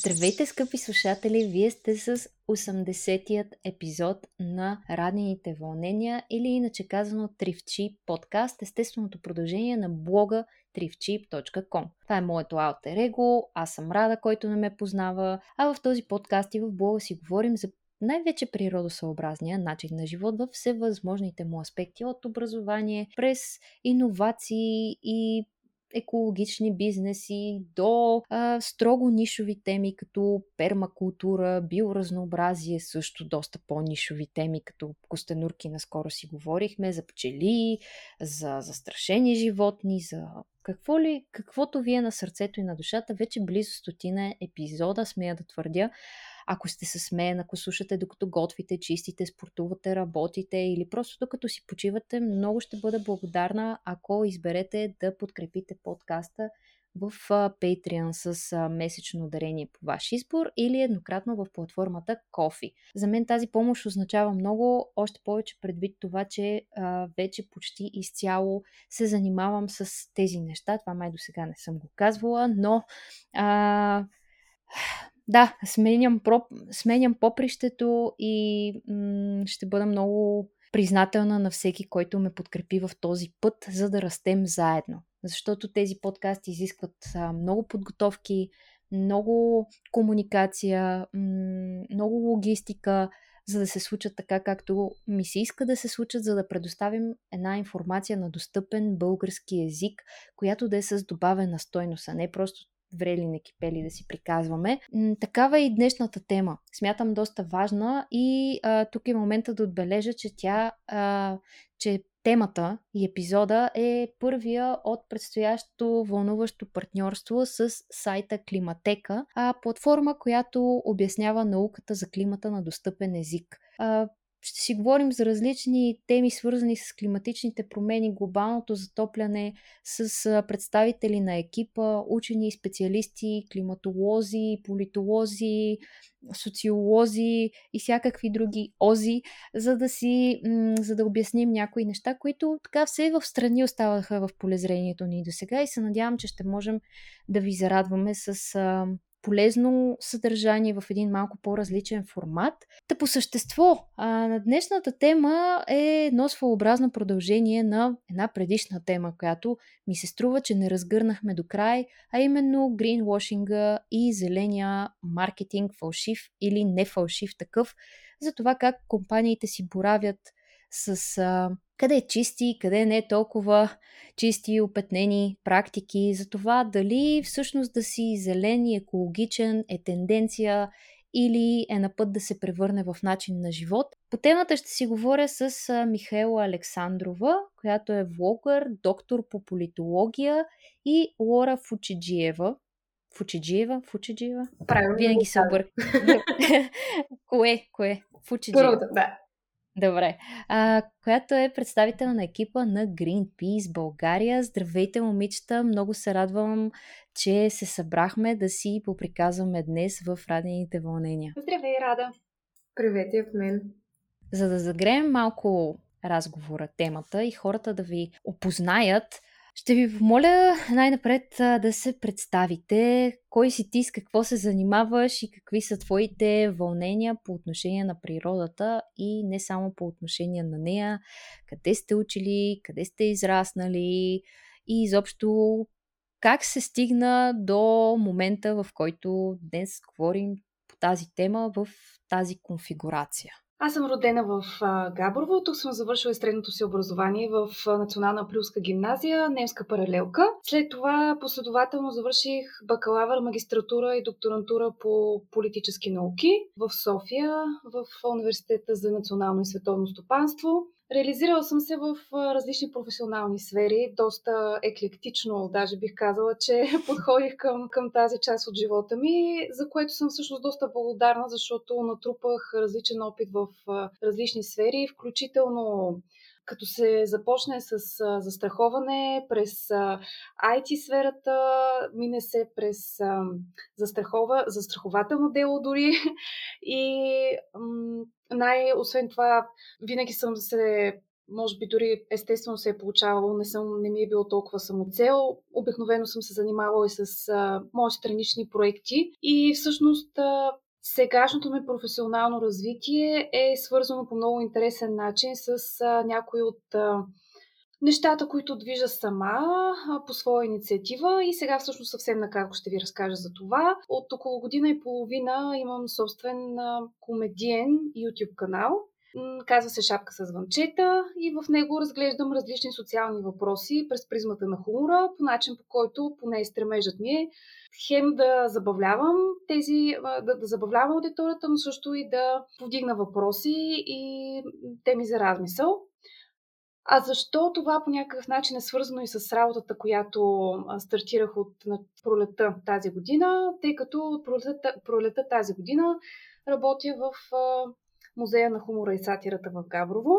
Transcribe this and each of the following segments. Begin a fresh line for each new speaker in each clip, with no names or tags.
Здравейте, скъпи слушатели! Вие сте с 80-тият епизод на Радените вълнения или иначе казано Тривчи подкаст, естественото продължение на блога trivchip.com. Това е моето алтер его, аз съм Рада, който не ме познава, а в този подкаст и в блога си говорим за най-вече природосъобразния начин на живот във всевъзможните му аспекти от образование през иновации и екологични бизнеси до а, строго нишови теми като пермакултура, биоразнообразие, също доста по-нишови теми като костенурки наскоро си говорихме, за пчели, за застрашени животни, за какво ли, каквото ви е на сърцето и на душата, вече близо стотина епизода, смея да твърдя, ако сте с мен, ако слушате докато готвите, чистите, спортувате, работите или просто докато си почивате, много ще бъда благодарна, ако изберете да подкрепите подкаста в Patreon с месечно дарение по ваш избор или еднократно в платформата Кофи. За мен тази помощ означава много, още повече предвид това, че а, вече почти изцяло се занимавам с тези неща. Това май до сега не съм го казвала, но а, да, сменям, про, сменям попрището и м- ще бъда много признателна на всеки, който ме подкрепи в този път, за да растем заедно. Защото тези подкасти изискват а, много подготовки, много комуникация, м- много логистика, за да се случат така, както ми се иска да се случат, за да предоставим една информация на достъпен български език, която да е с добавена стойност, а не просто врели не кипели да си приказваме. Такава е и днешната тема. Смятам доста важна и а, тук е момента да отбележа, че тя, а, че темата и епизода е първия от предстоящо вълнуващо партньорство с сайта Климатека, а платформа, която обяснява науката за климата на достъпен език. А, ще си говорим за различни теми, свързани с климатичните промени, глобалното затопляне, с представители на екипа, учени специалисти, климатолози, политолози, социолози и всякакви други ози, за да си, за да обясним някои неща, които така все в страни оставаха в полезрението ни до сега и се надявам, че ще можем да ви зарадваме с полезно съдържание в един малко по-различен формат. Та по същество, а, на днешната тема е едно своеобразно продължение на една предишна тема, която ми се струва, че не разгърнахме до край, а именно гринвошинга и зеления маркетинг, фалшив или не фалшив такъв, за това как компаниите си боравят с а, къде е чисти, къде не е толкова чисти, опетнени практики, за това дали всъщност да си зелен и екологичен е тенденция или е на път да се превърне в начин на живот. По темата ще си говоря с Михаела Александрова, която е влогър, доктор по политология и Лора Фучиджиева. Фучиджиева? Фучиджиева?
Правилно.
Винаги се обърка. кое? Кое?
Фучиджиева. Първата, да.
Добре. А, която е представител на екипа на Greenpeace България. Здравейте, момичета! Много се радвам, че се събрахме да си поприказваме днес в Радените вълнения.
Здравей, Рада! Привет от мен!
За да загреем малко разговора, темата и хората да ви опознаят, ще ви помоля най-напред да се представите. Кой си ти, с какво се занимаваш и какви са твоите вълнения по отношение на природата и не само по отношение на нея. Къде сте учили, къде сте израснали и изобщо как се стигна до момента, в който днес говорим по тази тема в тази конфигурация.
Аз съм родена в Габрово. Тук съм завършила средното си образование в Национална априлска гимназия, немска паралелка. След това последователно завърших бакалавър, магистратура и докторантура по политически науки в София, в Университета за национално и световно стопанство. Реализирала съм се в различни професионални сфери, доста еклектично, даже бих казала, че подходих към, към тази част от живота ми, за което съм всъщност доста благодарна, защото натрупах различен опит в различни сфери, включително като се започне с застраховане през IT сферата, мине се през застрахова, застрахователно дело дори и най- освен това винаги съм се може би дори естествено се е получавало, не, съм, не ми е било толкова самоцел. Обикновено съм се занимавала и с а, мои странични проекти и всъщност а, сегашното ми професионално развитие е свързано по много интересен начин с а, някои от а, нещата, които движа сама а, по своя инициатива и сега всъщност съвсем накратко ще ви разкажа за това. От около година и половина имам собствен а, комедиен YouTube канал, Казва се Шапка с звънчета и в него разглеждам различни социални въпроси през призмата на хумора, по начин по който поне стремежът ми е хем да забавлявам тези, да, да забавлявам аудиторията, но също и да повдигна въпроси и теми за размисъл. А защо това по някакъв начин е свързано и с работата, която стартирах от пролета тази година, тъй като пролета, пролета тази година работя в Музея на хумора и сатирата в Габрово,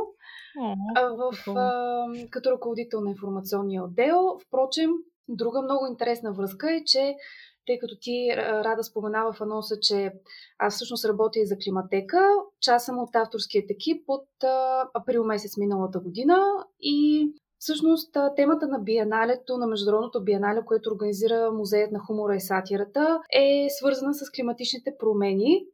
в, а, като ръководител на информационния отдел. Впрочем, друга много интересна връзка е, че тъй като ти рада споменава в анонса, че аз всъщност работя и за Климатека. Част съм от авторският екип от а, април месец миналата година и Всъщност, темата на биеналето, на Международното биенале, което организира Музеят на хумора и сатирата, е свързана с климатичните промени.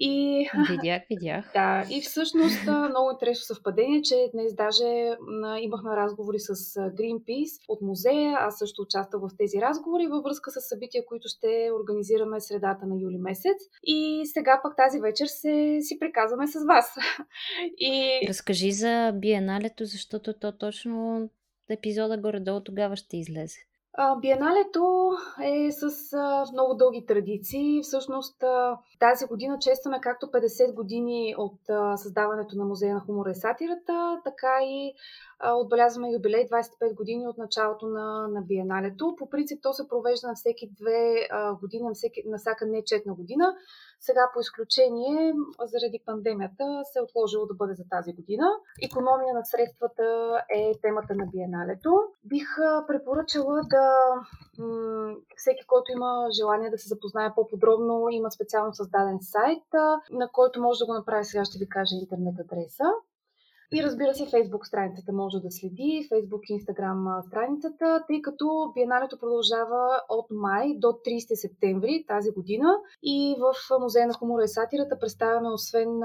И... Видях, видях.
Да, и всъщност много интересно съвпадение, че днес даже имахме разговори с Greenpeace от музея. Аз също участвах в тези разговори във връзка с събития, които ще организираме средата на юли месец. И сега пък тази вечер се си приказваме с вас.
И... Разкажи за биеналето, защото то точно епизода горе-долу тогава ще излезе.
Биеналето е с много дълги традиции. Всъщност тази година честваме както 50 години от създаването на Музея на хумора и сатирата, така и отбелязваме юбилей 25 години от началото на, на Биеналето. По принцип то се провежда на всеки две години, на, всеки, на всяка нечетна година. Сега по изключение, заради пандемията, се е отложило да бъде за тази година. Економия на средствата е темата на Биеналето. Бих препоръчала да всеки, който има желание да се запознае по-подробно, има специално създаден сайт, на който може да го направи. Сега ще ви кажа интернет адреса. И разбира се, Facebook страницата може да следи, Facebook и Instagram страницата, тъй като биеналето продължава от май до 30 септември тази година и в Музея на хумора и сатирата представяме освен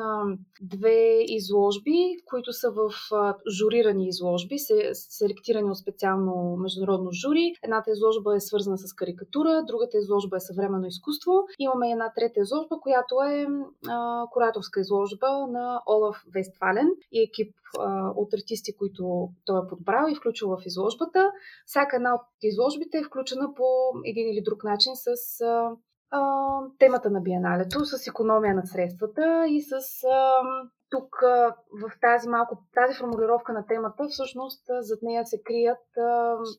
две изложби, които са в журирани изложби, селектирани от специално международно жури. Едната изложба е свързана с карикатура, другата изложба е съвременно изкуство. Имаме една трета изложба, която е кураторска изложба на Олаф Вестфален и екип от артисти, които той е подбрал и включил в изложбата. Всяка една от изложбите е включена по един или друг начин с а, темата на биеналето, с економия на средствата и с а, тук в тази малко, тази формулировка на темата, всъщност зад нея се крият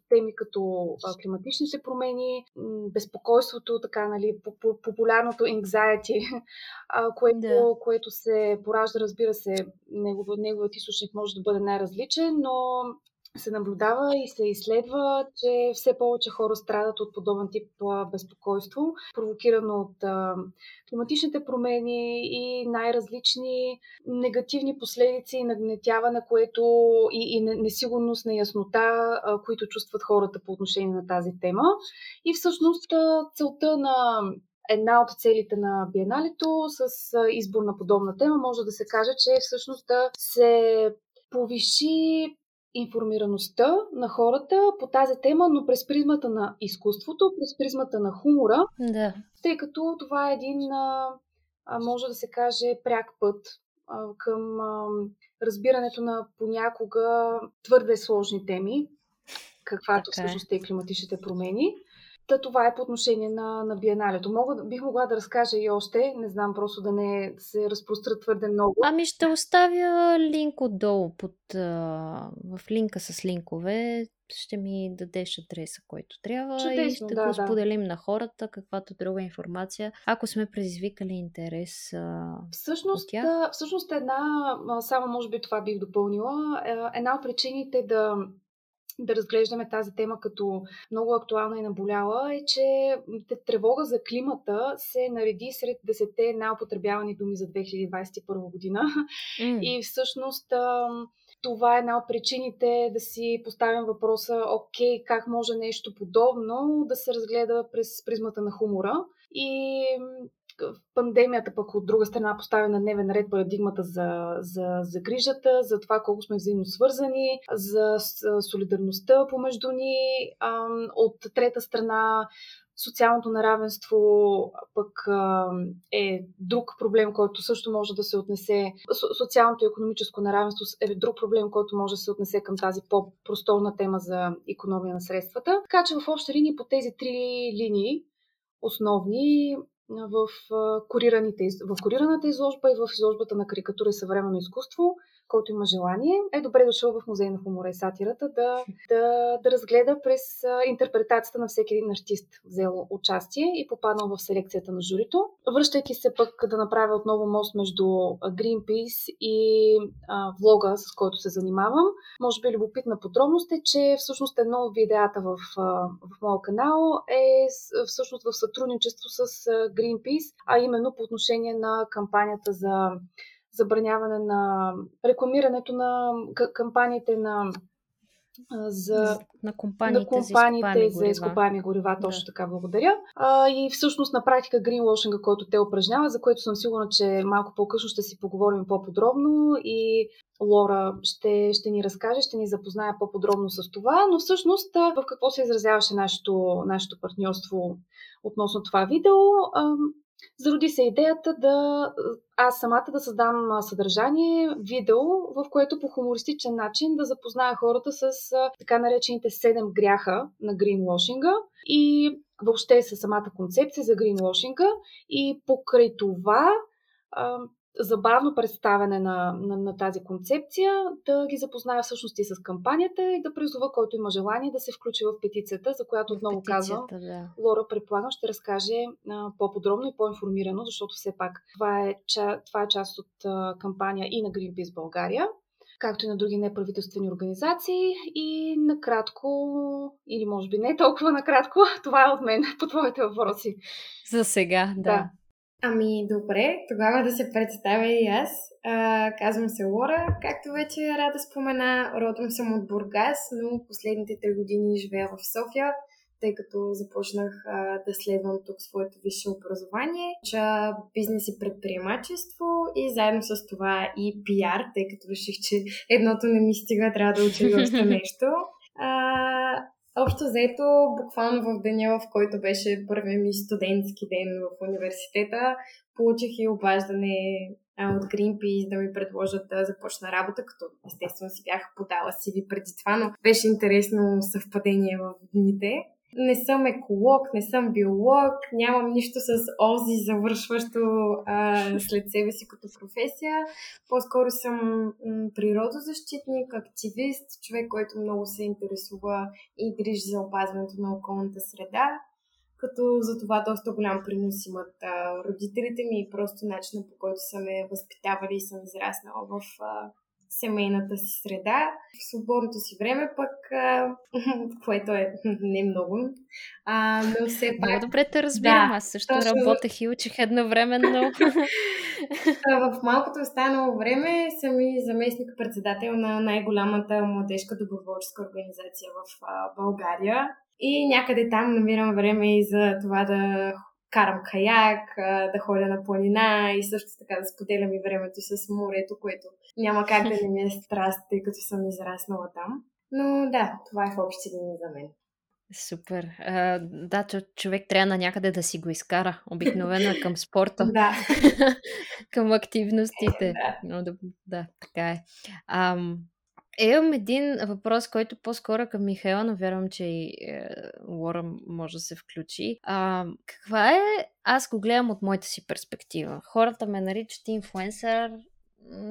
теми като климатичните промени, безпокойството, така, нали, популярното anxiety, което, да. което се поражда, разбира се, негов, неговият източник може да бъде най-различен, но се наблюдава и се изследва, че все повече хора страдат от подобен тип безпокойство, провокирано от климатичните промени и най-различни негативни последици и нагнетяване, което и, и несигурност, неяснота, които чувстват хората по отношение на тази тема. И всъщност целта на една от целите на биеналето с избор на подобна тема може да се каже, че всъщност да се повиши информираността на хората по тази тема, но през призмата на изкуството, през призмата на хумора,
да.
тъй като това е един, може да се каже, пряк път към разбирането на понякога твърде сложни теми, каквато така е. всъщност е климатичните промени. Та това е по отношение на, на биеналето. Мога, бих могла да разкажа и още, не знам, просто да не се разпрострат твърде много.
Ами ще оставя линк отдолу под, в линка с линкове. Ще ми дадеш адреса, който трябва Чудесно, и ще да, го споделим да. на хората, каквато друга информация, ако сме предизвикали интерес
всъщност, от тях. Всъщност една, само може би това бих допълнила, една от причините да да разглеждаме тази тема като много актуална и наболяла, е, че тревога за климата се нареди сред десете най-употребявани думи за 2021 година. Mm. И всъщност това е една от причините да си поставим въпроса, окей, как може нещо подобно да се разгледа през призмата на хумора. И пандемията пък от друга страна поставя на дневен ред парадигмата за, за, за грижата, за това колко сме взаимно свързани, за солидарността помежду ни. От трета страна социалното неравенство пък е друг проблем, който също може да се отнесе. Социалното и економическо неравенство е друг проблем, който може да се отнесе към тази по-простолна тема за економия на средствата. Така че в общи линии по тези три линии основни в, курираните, в курираната изложба и в изложбата на карикатура и съвременно изкуство който има желание, е добре дошъл в Музей на хумора и сатирата да, да, да разгледа през интерпретацията на всеки един артист, взел участие и попаднал в селекцията на журито. Връщайки се пък да направя отново мост между Greenpeace и а, влога, с който се занимавам, може би любопитна подробност е, че всъщност едно от видеята в, в моя канал е всъщност в сътрудничество с Greenpeace, а именно по отношение на кампанията за забраняване на рекламирането на кампаниите на за,
на компаниите,
на компаниите за изкопаеми горива. горива. Точно да. така, благодаря. А, и всъщност на практика гринвошинга, който те упражняват, за което съм сигурна, че малко по-късно ще си поговорим по-подробно и Лора ще, ще ни разкаже, ще ни запознае по-подробно с това, но всъщност в какво се изразяваше нашето, нашето партньорство относно това видео. Зароди се идеята да аз самата да създам съдържание, видео, в което по хумористичен начин да запозная хората с така наречените 7 гряха на гринвошинга и въобще с самата концепция за гринвошинга и покрай това забавно представяне на, на, на тази концепция, да ги запозная всъщност и с кампанията и да призова който има желание да се включи в петицията, за която отново казвам, да. Лора предполагам ще разкаже а, по-подробно и по-информирано, защото все пак това е, ча, това е част от а, кампания и на Greenpeace България както и на други неправителствени организации. И накратко, или може би не толкова накратко, това е от мен по твоите въпроси.
За сега, да. да.
Ами, добре, тогава да се представя и аз. А, казвам се Лора, както вече Рада спомена, родом съм от Бургас, но последните три години живея в София, тъй като започнах а, да следвам тук своето висше образование, уча бизнес и предприемачество и заедно с това и пиар, тъй като реших, че едното не ми стига, трябва да уча и още нещо. А, Общо заето, буквално в деня, в който беше първият ми студентски ден в университета, получих и обаждане от Greenpeace да ми предложат да започна работа, като естествено си бях подала ви преди това, но беше интересно съвпадение в дните. Не съм еколог, не съм биолог, нямам нищо с ОЗИ завършващо а, след себе си като професия. По-скоро съм природозащитник, активист, човек, който много се интересува и грижи за опазването на околната среда. Като за това доста голям принос имат а, родителите ми и просто начина по който са ме възпитавали и съм израснала в а, семейната си среда. В свободното си време пък, а, което е не много, а, но все пак...
Много добре те разбирам, да, аз също точно... работех и учих едновременно.
в малкото останало време съм и заместник-председател на най-голямата младежка доброволческа организация в България. И някъде там намирам време и за това да карам каяк, да ходя на планина и също така да споделям и времето с морето, което няма как да не ми е страст, тъй като съм израснала там. Но да, това е в общи линии за мен.
Супер. А, да, човек трябва на някъде да си го изкара. Обикновено е към спорта.
да.
към активностите. Да. Но, да, да, така е. Ам, Имам един въпрос, който по-скоро към Михайла, но вярвам, че и е, Лора може да се включи. А, каква е, аз го гледам от моята си перспектива. Хората ме наричат инфуенсър,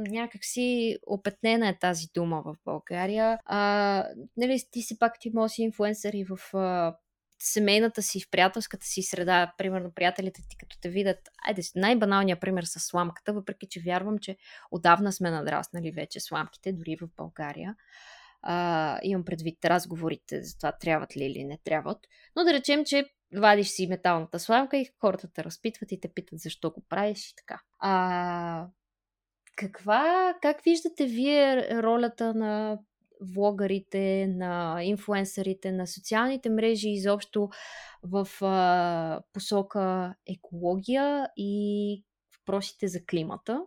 някакси опетнена е тази дума в България. А, нали, ти си пак ти може си инфуенсър и в а, семейната си, в приятелската си среда, примерно приятелите ти като те видят, айде най-баналният пример с сламката, въпреки че вярвам, че отдавна сме надраснали вече сламките, дори в България. А, имам предвид разговорите за това трябват ли или не трябват. Но да речем, че вадиш си металната сламка и хората те разпитват и те питат защо го правиш и така. А, каква, как виждате вие ролята на влогарите, на инфлуенсърите, на социалните мрежи изобщо в а, посока екология и въпросите за климата?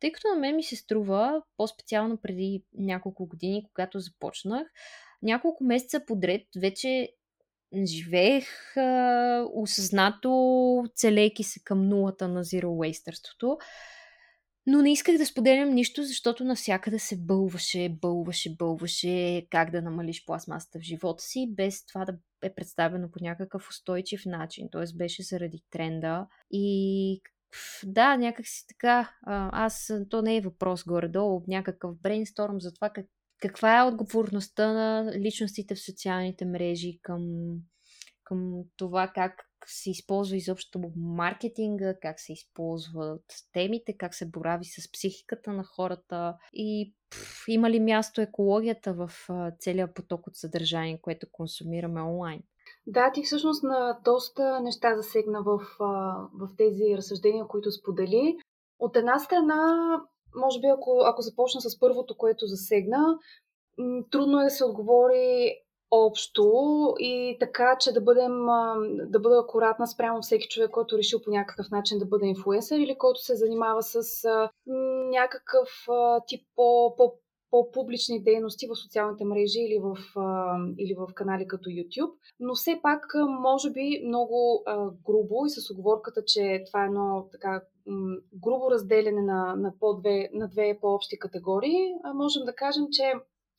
Тъй като на мен ми се струва, по-специално преди няколко години, когато започнах, няколко месеца подред вече живеех а, осъзнато, целейки се към нулата на Zero Wasterството. Но не исках да споделям нищо, защото навсякъде се бълваше, бълваше, бълваше как да намалиш пластмасата в живота си, без това да е представено по някакъв устойчив начин. Т.е. беше заради тренда. И да, някакси така. Аз, то не е въпрос горе-долу, някакъв брейнсторм за това как, каква е отговорността на личностите в социалните мрежи към, към това как се използва изобщо маркетинга, как се използват темите, как се борави с психиката на хората и пф, има ли място екологията в целия поток от съдържание, което консумираме онлайн.
Да, ти всъщност на доста неща засегна в, в тези разсъждения, които сподели. От една страна, може би ако, ако започна с първото, което засегна, трудно е да се отговори общо и така, че да бъдем, да бъда акуратна спрямо всеки човек, който е решил по някакъв начин да бъде инфлуенсър или който се занимава с някакъв тип по, по по-публични дейности в социалните мрежи или в, или в канали като YouTube. Но все пак, може би, много грубо и с оговорката, че това е едно така грубо разделяне на, на, по две, на две по-общи категории, можем да кажем, че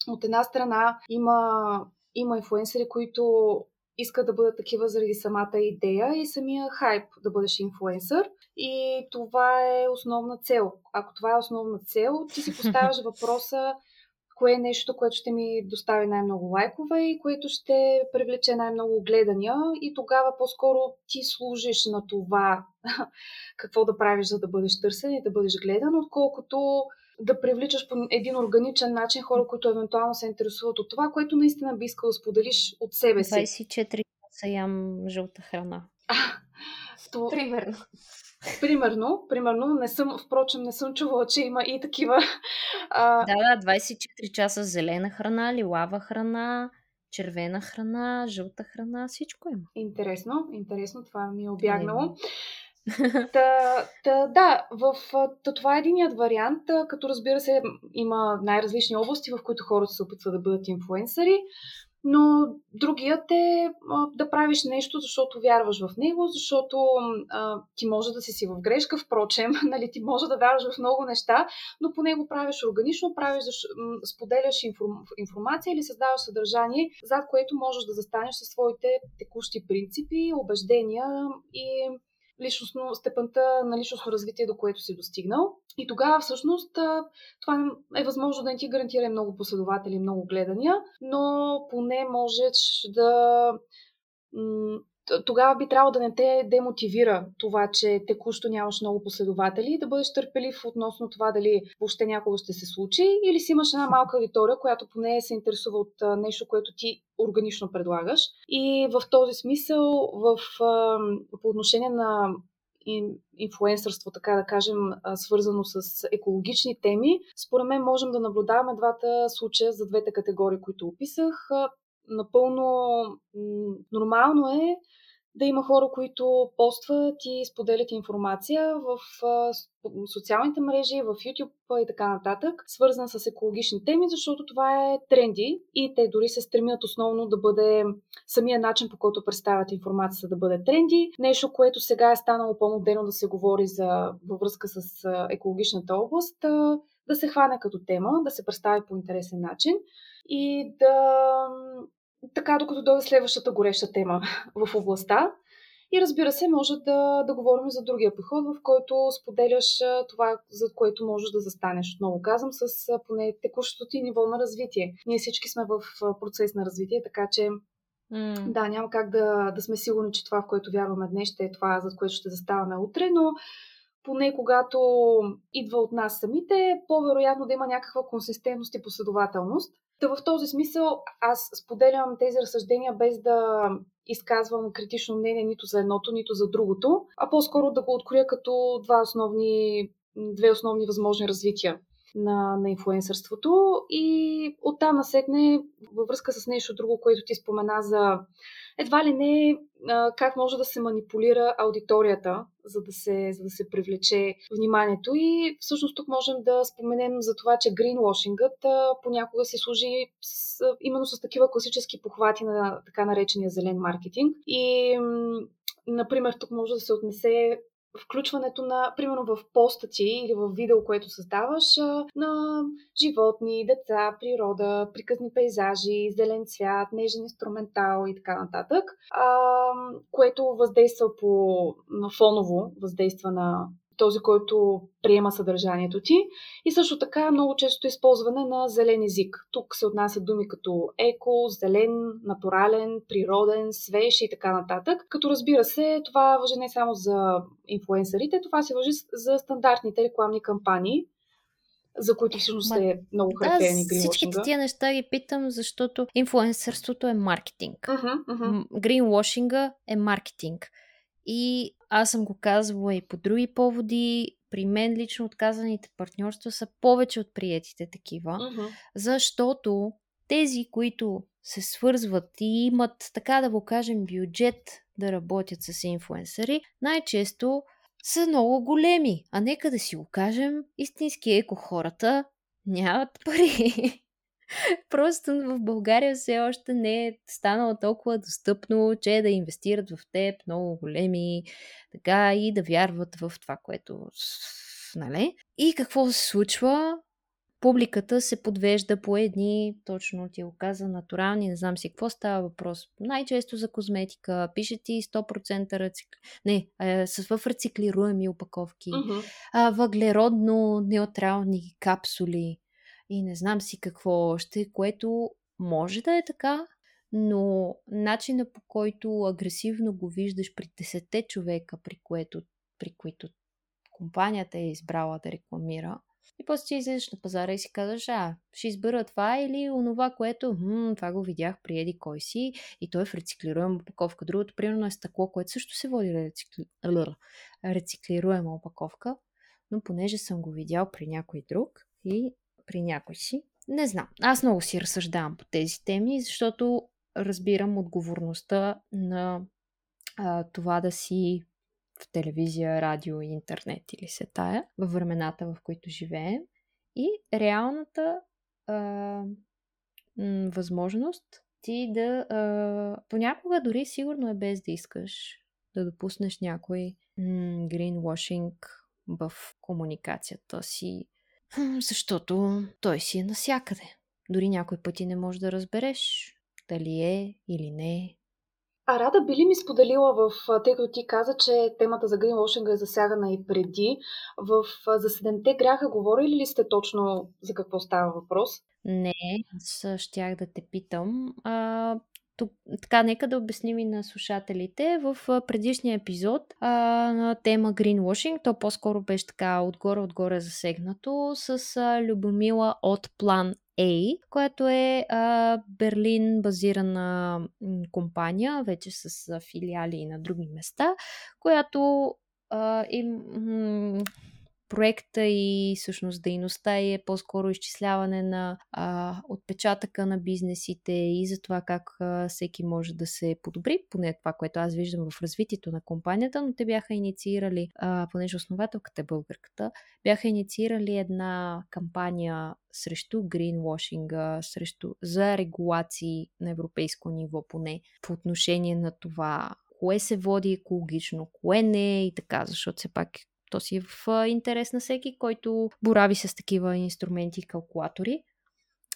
от една страна има има инфуенсери, които искат да бъдат такива заради самата идея и самия хайп да бъдеш инфуенсър. И това е основна цел. Ако това е основна цел, ти си поставяш въпроса кое е нещо, което ще ми достави най-много лайкове и което ще привлече най-много гледания и тогава по-скоро ти служиш на това какво да правиш, за да бъдеш търсен и да бъдеш гледан, отколкото да привличаш по един органичен начин хора, които евентуално се интересуват от това, което наистина би искал да споделиш от себе си.
24 часа ям жълта храна.
то... Примерно.
Примерно, примерно, не съм, впрочем, не съм чувала, че има и такива.
А... Да, да, 24 часа зелена храна, лилава храна, червена храна, жълта храна, всичко има.
Интересно, интересно, това ми е обягнало. та, та, да, в, та, това е единият вариант, като разбира се има най-различни области, в които хората се опитват да бъдат инфлуенсъри, но другият е да правиш нещо, защото вярваш в него, защото а, ти може да си си в грешка, впрочем, нали, ти може да вярваш в много неща, но по него правиш органично, правиш, споделяш информ, информация или създаваш съдържание, зад което можеш да застанеш със своите текущи принципи, убеждения и личностно, степента на личностно развитие, до което си достигнал. И тогава всъщност това е възможно да не ти гарантира много последователи, много гледания, но поне можеш да тогава би трябвало да не те демотивира това, че текущо нямаш много последователи и да бъдеш търпелив относно това дали въобще някога ще се случи или си имаш една малка аудитория, която поне се интересува от нещо, което ти органично предлагаш. И в този смисъл, в, по отношение на инфлуенсърство, така да кажем, свързано с екологични теми, според мен можем да наблюдаваме двата случая за двете категории, които описах. Напълно нормално е да има хора, които постват и споделят информация в социалните мрежи, в YouTube и така нататък, свързана с екологични теми, защото това е тренди и те дори се стремят основно да бъде самия начин, по който представят информацията да бъде тренди. Нещо, което сега е станало по-модерно да се говори за, във връзка с екологичната област, да се хване като тема, да се представи по интересен начин и да така докато дойде следващата гореща тема в областта. И разбира се, може да, да говорим за другия подход, в който споделяш това, за което можеш да застанеш. Отново казвам, с поне текущото ти ниво на развитие. Ние всички сме в процес на развитие, така че Mm. Да, няма как да, да сме сигурни, че това, в което вярваме днес, ще е това, за което ще заставаме утре, но поне когато идва от нас самите, по-вероятно да има някаква консистентност и последователност. Та в този смисъл аз споделям тези разсъждения без да изказвам критично мнение нито за едното, нито за другото, а по-скоро да го откроя като два основни две основни възможни развития на, на инфлуенсърството и оттам насетне във връзка с нещо друго, което ти спомена за едва ли не как може да се манипулира аудиторията, за да се, за да се привлече вниманието. И всъщност тук можем да споменем за това, че гринвошингът понякога се служи с, именно с такива класически похвати на така наречения зелен маркетинг. И Например, тук може да се отнесе включването на, примерно в поста ти или в видео, което създаваш, на животни, деца, природа, приказни пейзажи, зелен цвят, нежен инструментал и така нататък, което въздейства по на фоново, въздейства на този, който приема съдържанието ти. И също така много често използване на зелен език. Тук се отнасят думи като еко, зелен, натурален, природен, свеж и така нататък. Като разбира се, това въжи не само за инфлуенсърите, това се въжи за стандартните рекламни кампании, за които всъщност е много характерни
да, всичките тия неща ги питам, защото инфлуенсърството е маркетинг. Uh-huh, uh-huh. Гринвошинга е маркетинг. И аз съм го казвала и по други поводи. При мен лично отказаните партньорства са повече от приетите такива, uh-huh. защото тези, които се свързват и имат, така да го кажем, бюджет да работят с инфуенсъри, най-често са много големи. А нека да си го кажем, истински еко хората нямат пари. Просто в България все още не е станало толкова достъпно, че да инвестират в теб много големи, така и да вярват в това, което. Нали? И какво се случва? Публиката се подвежда по едни, точно ти го каза, натурални, не знам си какво става въпрос. Най-често за козметика, пише ти 100% рецикли... не, е, с в рециклируеми опаковки, uh-huh. а, въглеродно неутрални капсули, и не знам си какво още, което може да е така, но начина по който агресивно го виждаш при 10 човека, при, което, при които компанията е избрала да рекламира, и после ти излезеш на пазара и си казваш, а, ще избера това или онова, което, хм, това го видях при еди кой си и той е в рециклируема опаковка. Другото, примерно, е стъкло, което също се води рецикли... рециклируема опаковка, но понеже съм го видял при някой друг и при някой си. Не знам. Аз много си разсъждавам по тези теми, защото разбирам отговорността на а, това да си в телевизия, радио интернет или се тая във времената, в които живеем. И реалната а, м- възможност ти да а, понякога дори сигурно е без да искаш да допуснеш някой м- гринвошинг в комуникацията си защото той си е насякъде. Дори някой пъти не можеш да разбереш дали е или не е.
А Рада би ли ми споделила в, тъй като ти каза, че темата за гринвошинга е засягана и преди, в за седемте гряха говорили ли сте точно за какво става въпрос?
Не, аз щях да те питам. А, тук, така, нека да обясним и на слушателите. В предишния епизод а, на тема Greenwashing, то по-скоро беше така отгоре-отгоре засегнато с а, Любомила от План A, която е а, Берлин базирана компания, вече с а, филиали и на други места, която а, им, проекта и всъщност дейността е по-скоро изчисляване на а, отпечатъка на бизнесите и за това как а, всеки може да се подобри, поне това, което аз виждам в развитието на компанията, но те бяха инициирали, а, понеже основателката е българката, бяха инициирали една кампания срещу гринвошинга, срещу, за регулации на европейско ниво поне по отношение на това кое се води екологично, кое не и така, защото все пак то си е в интерес на всеки, който борави с такива инструменти и калкулатори.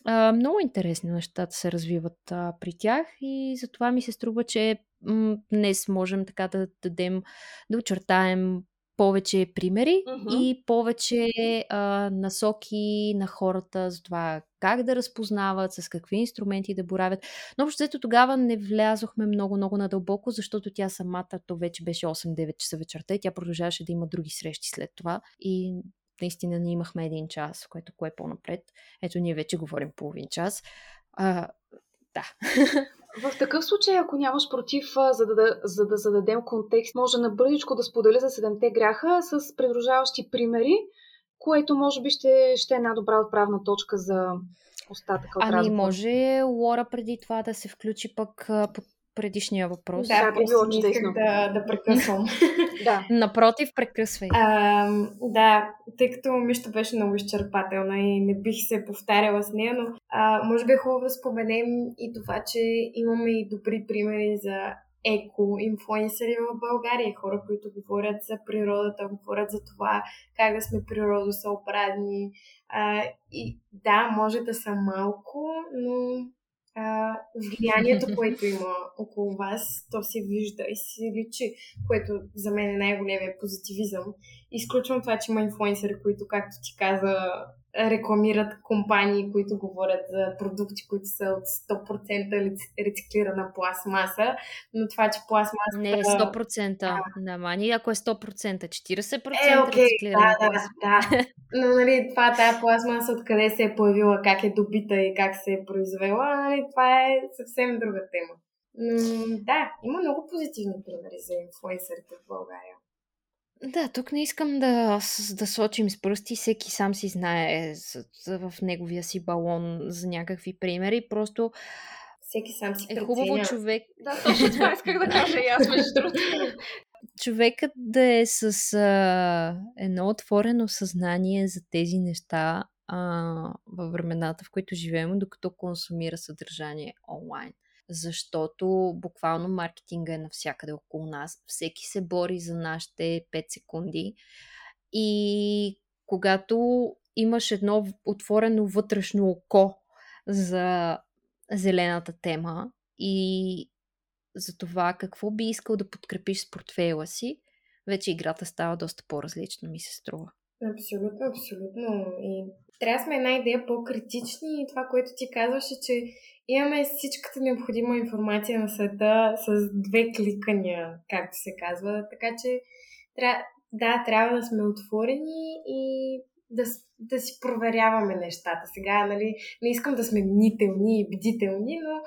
А, много интересни нещата се развиват а, при тях и затова ми се струва, че м- днес можем така да дадем, да очертаем повече примери uh-huh. и повече а, насоки на хората за това как да разпознават, с какви инструменти да боравят. Но общо взето тогава не влязохме много-много надълбоко, защото тя самата, то вече беше 8-9 часа вечерта и тя продължаваше да има други срещи след това. И наистина ние имахме един час, което кое е по-напред. Ето ние вече говорим половин час. А, да.
В такъв случай, ако нямаш против, за да, за да зададем контекст, може набързичко да споделя за седемте гряха с придружаващи примери, което може би ще, ще е една добра отправна точка за остатъка от
Ами
разговора.
може Лора преди това да се включи пък по предишния въпрос.
Да,
би
просто
било
не исках
чудесно.
да, да прекъсвам.
Да.
Напротив, прекъсвай.
А, да, тъй като Мишто беше много изчерпателна и не бих се повтаряла с нея, но а, може би е хубаво да споменем и това, че имаме и добри примери за еко-инфлуенсъри в България, хора, които говорят за природата, говорят за това как да сме природосъобразни. А, и да, може да са малко, но а, влиянието, което има около вас, то се вижда и се личи, което за мен е най-големия позитивизъм. Изключвам това, че има инфлуенсъри, които, както ти каза, рекламират компании, които говорят за продукти, които са от 100% реци- рециклирана пластмаса, но това, че пластмаса...
Не е 100%. Да, мани, ако е 100%, 40%
Е, окей,
рециклирана
да, да, да. Но, нали, това, тая пластмаса, откъде се е появила, как е добита и как се е произвела, нали, това е съвсем друга тема. Но, да, има много позитивни примери за инфлуенсърите в България.
Да, тук не искам да, да сочим с пръсти, всеки сам си знае за, за, в неговия си балон за някакви примери. Просто
Всеки сам си
е
преценя.
хубаво човек,
Да, точно това исках да кажа и аз, между другото.
човекът да е с а, едно отворено съзнание за тези неща а, във времената, в които живеем, докато консумира съдържание онлайн. Защото буквално маркетинга е навсякъде около нас. Всеки се бори за нашите 5 секунди. И когато имаш едно отворено вътрешно око за зелената тема и за това какво би искал да подкрепиш с портфейла си, вече играта става доста по-различна, ми се струва.
Абсолютно, абсолютно. И трябва сме една идея по-критични и това, което ти казваше, че имаме всичката необходима информация на света с две кликания, както се казва. Така че, тря... да, трябва да сме отворени и да, да си проверяваме нещата. Сега, нали, не искам да сме мнителни и бдителни, но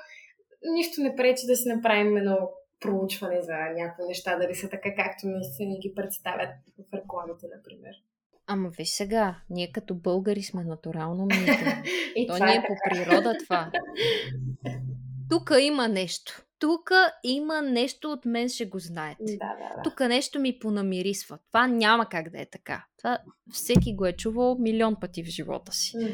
нищо не пречи да си направим едно проучване за някои неща, дали са така, както наистина ни ги представят в рекламите, например.
Ама виж сега, ние като българи сме натурално мнителни. То ни
е
е по природа това. Тук има нещо. Тук има нещо от мен, ще го знаете.
Да, да, да.
Тук нещо ми понамирисва. Това няма как да е така. Това всеки го е чувал милион пъти в живота си.
Мгм.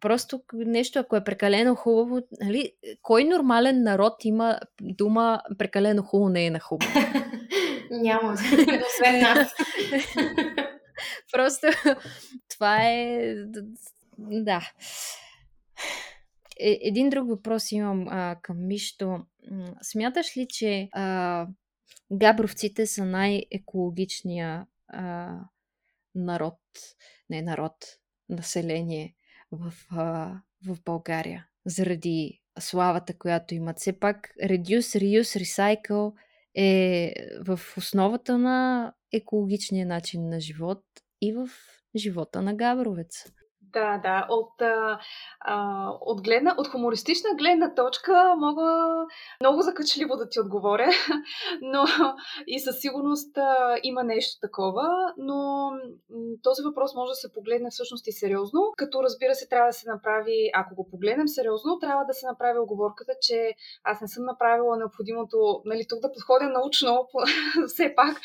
Просто нещо, ако е прекалено хубаво, нали, кой нормален народ има дума прекалено хубаво не е на хубаво?
Няма. Освен нас.
Просто това е... Да. Е, един друг въпрос имам а, към Мишто. Смяташ ли, че а, габровците са най-екологичния а, народ, не народ, население в, а, в България? Заради славата, която имат. Все пак Reduce, Reuse, Recycle е в основата на екологичния начин на живот и в живота на Габровец.
Да, да. От, а, от, гледна, от хумористична гледна точка мога много закачливо да ти отговоря, но и със сигурност а, има нещо такова, но този въпрос може да се погледне всъщност и сериозно, като разбира се трябва да се направи, ако го погледнем сериозно, трябва да се направи оговорката, че аз не съм направила необходимото, нали, тук да подходя научно, все пак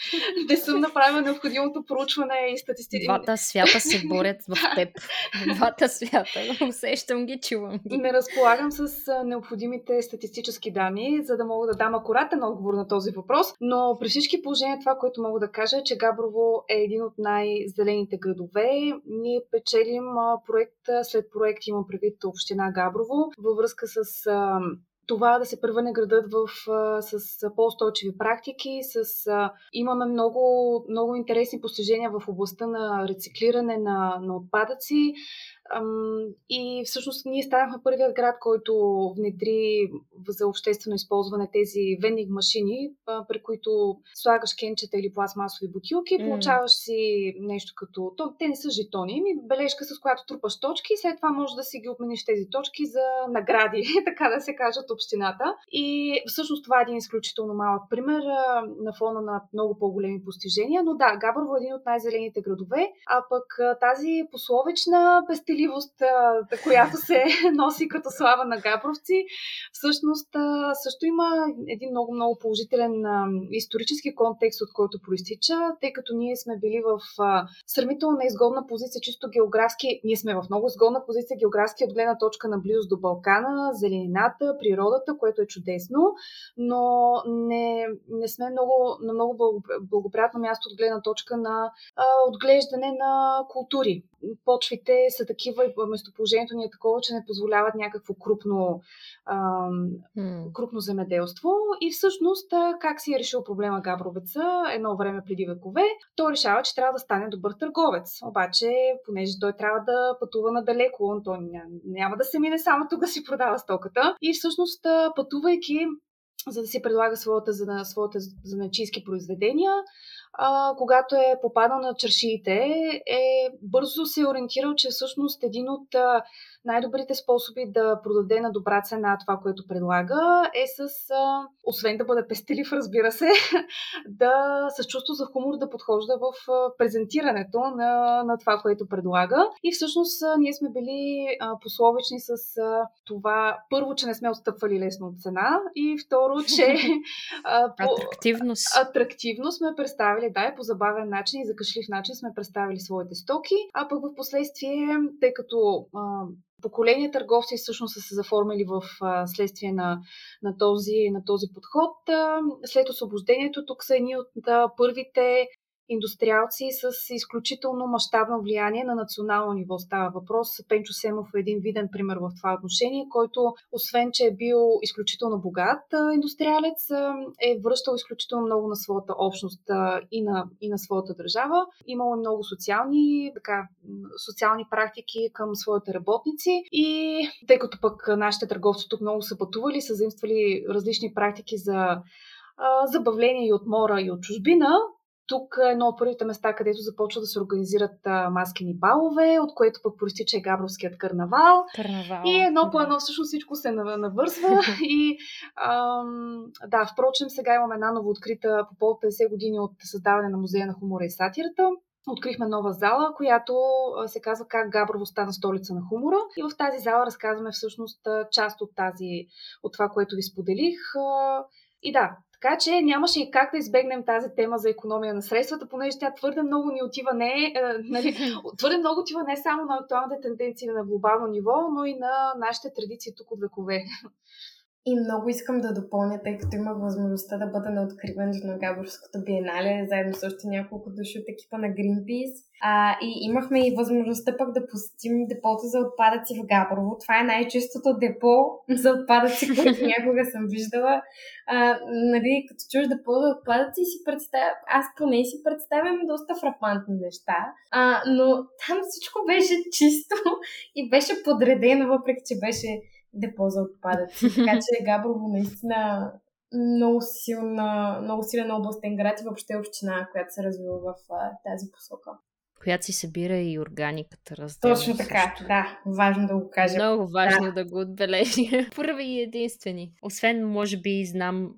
не съм направила необходимото проучване и статистика.
Двата свята се борят в теб. Двата свята. Усещам ги, чувам ги.
не разполагам с необходимите статистически данни, за да мога да дам акуратен отговор на този въпрос, но при всички положения това, което мога да кажа е, че Габрово е един от най-зелените градове. Ние печелим проект след проект, имам предвид Община Габрово, във връзка с това да се превърне градът в, с по-устойчиви практики, с, имаме много, много интересни постижения в областта на рециклиране на, на отпадъци. И всъщност ние станахме първият град, който внедри за обществено използване тези вендинг машини, при които слагаш кенчета или пластмасови бутилки, mm. получаваш си нещо като... То, те не са жетони, ми бележка с която трупаш точки и след това можеш да си ги обмениш тези точки за награди, така да се кажат, общината. И всъщност това е един изключително малък пример на фона на много по-големи постижения. Но да, Габрово е един от най-зелените градове, а пък тази пословична пестеливост, която се носи като слава на габровци, всъщност също има един много-много положителен исторически контекст, от който проистича, тъй като ние сме били в сравнително неизгодна позиция, чисто географски. Ние сме в много изгодна позиция географски от гледна точка на близост до Балкана, зеленината, природата, което е чудесно, но не, не сме много, на много благоприятно място от гледна точка на а, отглеждане на култури. Почвите са такива и местоположението ни е такова, че не позволяват някакво крупно, а, mm. крупно земеделство. И всъщност, как си е решил проблема Габровеца едно време преди векове, той решава, че трябва да стане добър търговец. Обаче, понеже той трябва да пътува надалеко, той няма да се мине само тук да си продава стоката. И всъщност, пътувайки за да си предлага своята, за, своята заначийски произведения, а, когато е попадал на чершиите, е бързо се ориентирал, че всъщност един от а, най-добрите способи да продаде на добра цена това, което предлага, е с, освен да бъде пестелив, разбира се, да с чувство за хумор да подхожда в презентирането на, на това, което предлага. И всъщност ние сме били пословични с това, първо, че не сме отстъпвали лесно от цена и второ, че
по, атрактивност.
атрактивно сме представили, да, и по забавен начин и за кашлив начин сме представили своите стоки, а пък в последствие, тъй като а, поколения търговци всъщност са се заформили в следствие на, на, този, на този подход. След освобождението тук са едни от първите индустриалци с изключително мащабно влияние на национално ниво. Става въпрос. Пенчо Семов е един виден пример в това отношение, който, освен че е бил изключително богат индустриалец, е връщал изключително много на своята общност и на, и на своята държава. Имало много социални, така, социални практики към своите работници и тъй като пък нашите търговци тук много са пътували, са заимствали различни практики за забавление и от мора и от чужбина, тук е едно от първите места, където започва да се организират а, маскени балове, от което пък проистича и Габровският карнавал.
карнавал.
И едно по едно всъщност всичко се навързва. и ам, да, впрочем, сега имаме една новооткрита по повод 50 години от създаване на Музея на хумора и сатирата. Открихме нова зала, която се казва как Габрово стана столица на хумора. И в тази зала разказваме всъщност част от, тази, от това, което ви споделих. И да, така че нямаше и как да избегнем тази тема за економия на средствата, понеже тя твърде много ни отива не, е, нали, твърде много отива не само на актуалните тенденции на глобално ниво, но и на нашите традиции тук от векове.
И много искам да допълня, тъй като имах възможността да бъда на откриването на Габорското биенале, заедно с още няколко души от екипа на Greenpeace. А, и имахме и възможността пък да посетим депото за отпадъци в Габрово. Това е най-чистото депо за отпадъци, което някога съм виждала. А, нали, като чуш депо за отпадъци, си представя, аз поне си представям доста фрапантни неща, а, но там всичко беше чисто и беше подредено, въпреки че беше депо за отпадъци. така че Габрово наистина много, силна, много силен областен град и въобще община, която се развива в а, тази посока.
Която си събира и органиката,
разбира Точно така, също. да. Важно да го кажа.
Много важно да, да го отбележи. Първи и единствени. Освен, може би, знам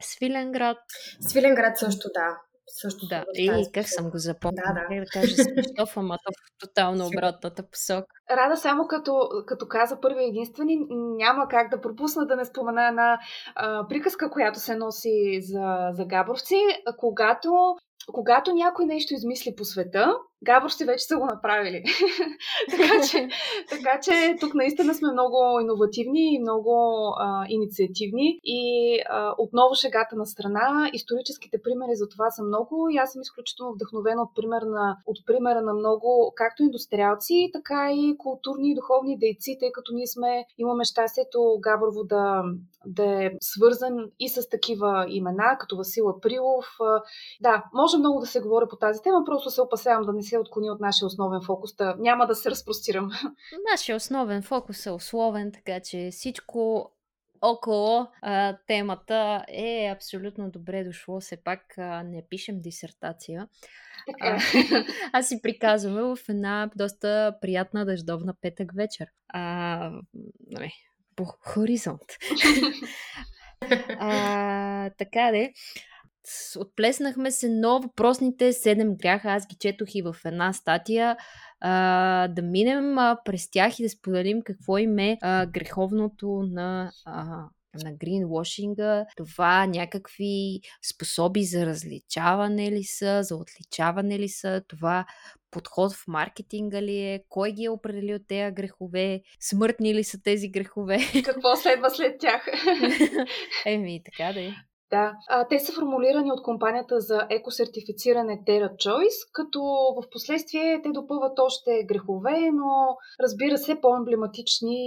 Свиленград.
Свиленград също, да също.
Да, и как съм го запомнила. Да, да. да кажа Свищов, ама то в тотално обратната посока.
Рада само като, като каза първи единствени, няма как да пропусна да не спомена една а, приказка, която се носи за, за габровци. Когато когато някой нещо измисли по света, Габорци вече са го направили. така, че, така че тук наистина сме много иновативни и много а, инициативни. И а, отново шегата на страна. Историческите примери за това са много и аз съм изключително вдъхновена от, пример на, от примера на много както индустриалци, така и културни и духовни дейци, тъй като ние сме, имаме щастието Габрово да, да е свързан и с такива имена, като Васил Априлов. Да, може много да се говори по тази тема, просто се опасявам да не се отклони от нашия основен фокус. Да, няма да се разпростирам.
Нашия основен фокус е условен, така че всичко около а, темата е абсолютно добре дошло. Все пак а, не пишем дисертация. А, а си приказваме в една доста приятна дъждовна петък вечер. А, не, по хоризонт. а, така де. Отплеснахме се, но въпросните 7 гряха, аз ги четох и в една статия, а, да минем а, през тях и да споделим какво им е а, греховното на а, на гринвошинга, това някакви способи за различаване ли са, за отличаване ли са, това подход в маркетинга ли е, кой ги е определил тези грехове, смъртни ли са тези грехове.
Какво следва след тях?
Еми, така да е.
Да, а, те са формулирани от компанията за екосертифициране Terra Choice, като в последствие те допълват още грехове, но разбира се, по-емблематични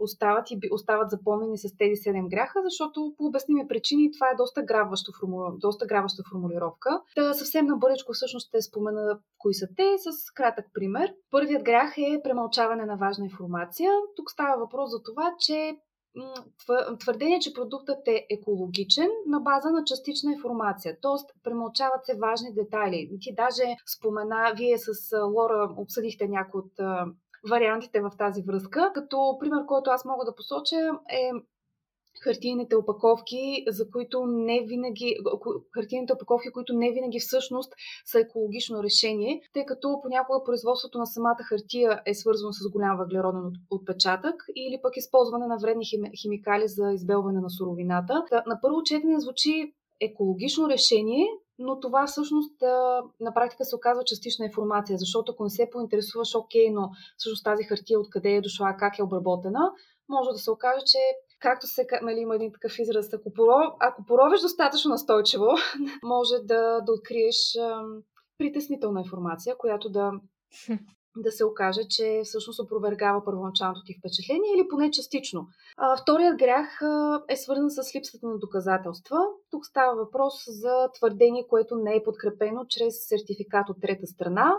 остават и остават запомнени с тези 7 гряха, защото по обясними причини това е доста грабваща, форму... доста грабваща формулировка. Та съвсем набързичко всъщност ще спомена кои са те с кратък пример. Първият грях е премълчаване на важна информация. Тук става въпрос за това, че твърдение, че продуктът е екологичен на база на частична информация, т.е. премълчават се важни детайли. Ти даже спомена, вие с Лора обсъдихте някои от вариантите в тази връзка, като пример, който аз мога да посоча е хартийните опаковки, за които не винаги, хартийните опаковки, които не винаги всъщност са екологично решение, тъй като понякога производството на самата хартия е свързано с голям въглероден отпечатък или пък използване на вредни химикали за избелване на суровината. На първо четене звучи екологично решение, но това всъщност на практика се оказва частична информация, защото ако не се поинтересуваш, окей, но всъщност тази хартия откъде е дошла, как е обработена, може да се окаже, че както се, нали, има един такъв израз, ако, поров, ако поровиш достатъчно настойчиво, може да, да откриеш ам, притеснителна информация, която да, да се окаже, че всъщност опровергава първоначалното ти впечатление или поне частично. А, вторият грях а, е свързан с липсата на доказателства. Тук става въпрос за твърдение, което не е подкрепено чрез сертификат от трета страна.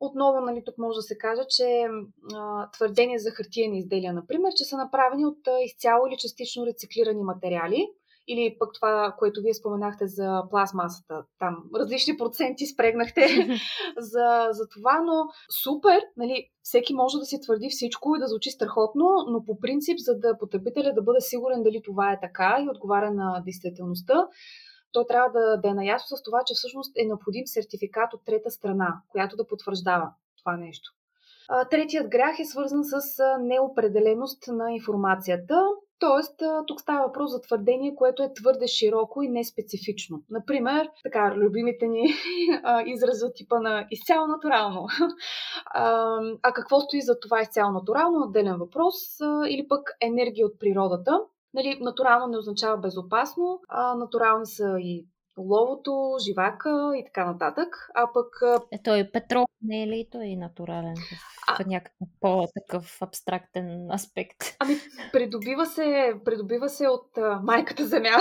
Отново, нали, тук може да се каже, че а, твърдения за хартиени изделия, например, че са направени от а, изцяло или частично рециклирани материали, или пък това, което вие споменахте за пластмасата, там различни проценти спрегнахте за, за това, но супер, нали, всеки може да си твърди всичко и да звучи страхотно, но по принцип, за да потребителя да бъде сигурен дали това е така и отговаря на действителността, той трябва да, да е наясно с това, че всъщност е необходим сертификат от трета страна, която да потвърждава това нещо. Третият грях е свързан с неопределеност на информацията. Тоест, тук става въпрос за твърдение, което е твърде широко и неспецифично. Например, така, любимите ни изрази от типа на изцяло натурално. А какво стои за това изцяло натурално? Отделен въпрос. Или пък енергия от природата. Нали, натурално не означава безопасно, а натурални са и ловото, живака и така нататък. А пък...
Е, той петрол не е ли той е натурален? А... някакъв по-такъв абстрактен аспект.
Ами, придобива се, придобива се от а, майката земя.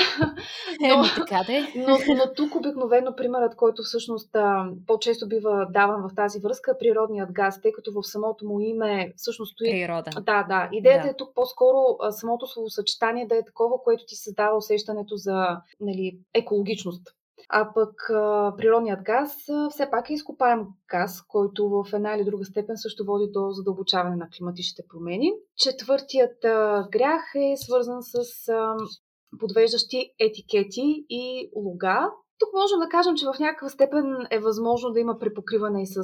Е, но, е, така де.
но, но тук обикновено примерът, който всъщност а, по-често бива даван в тази връзка, е природният газ, тъй като в самото му име всъщност стои...
Природа.
Да, да. Идеята да. е тук по-скоро а, самото словосъчетание да е такова, което ти създава усещането за нали, екологичност. А пък природният газ все пак е изкопаем газ, който в една или друга степен също води до задълбочаване на климатичните промени. Четвъртият грях е свързан с подвеждащи етикети и лога. Тук можем да кажем, че в някаква степен е възможно да има препокриване и с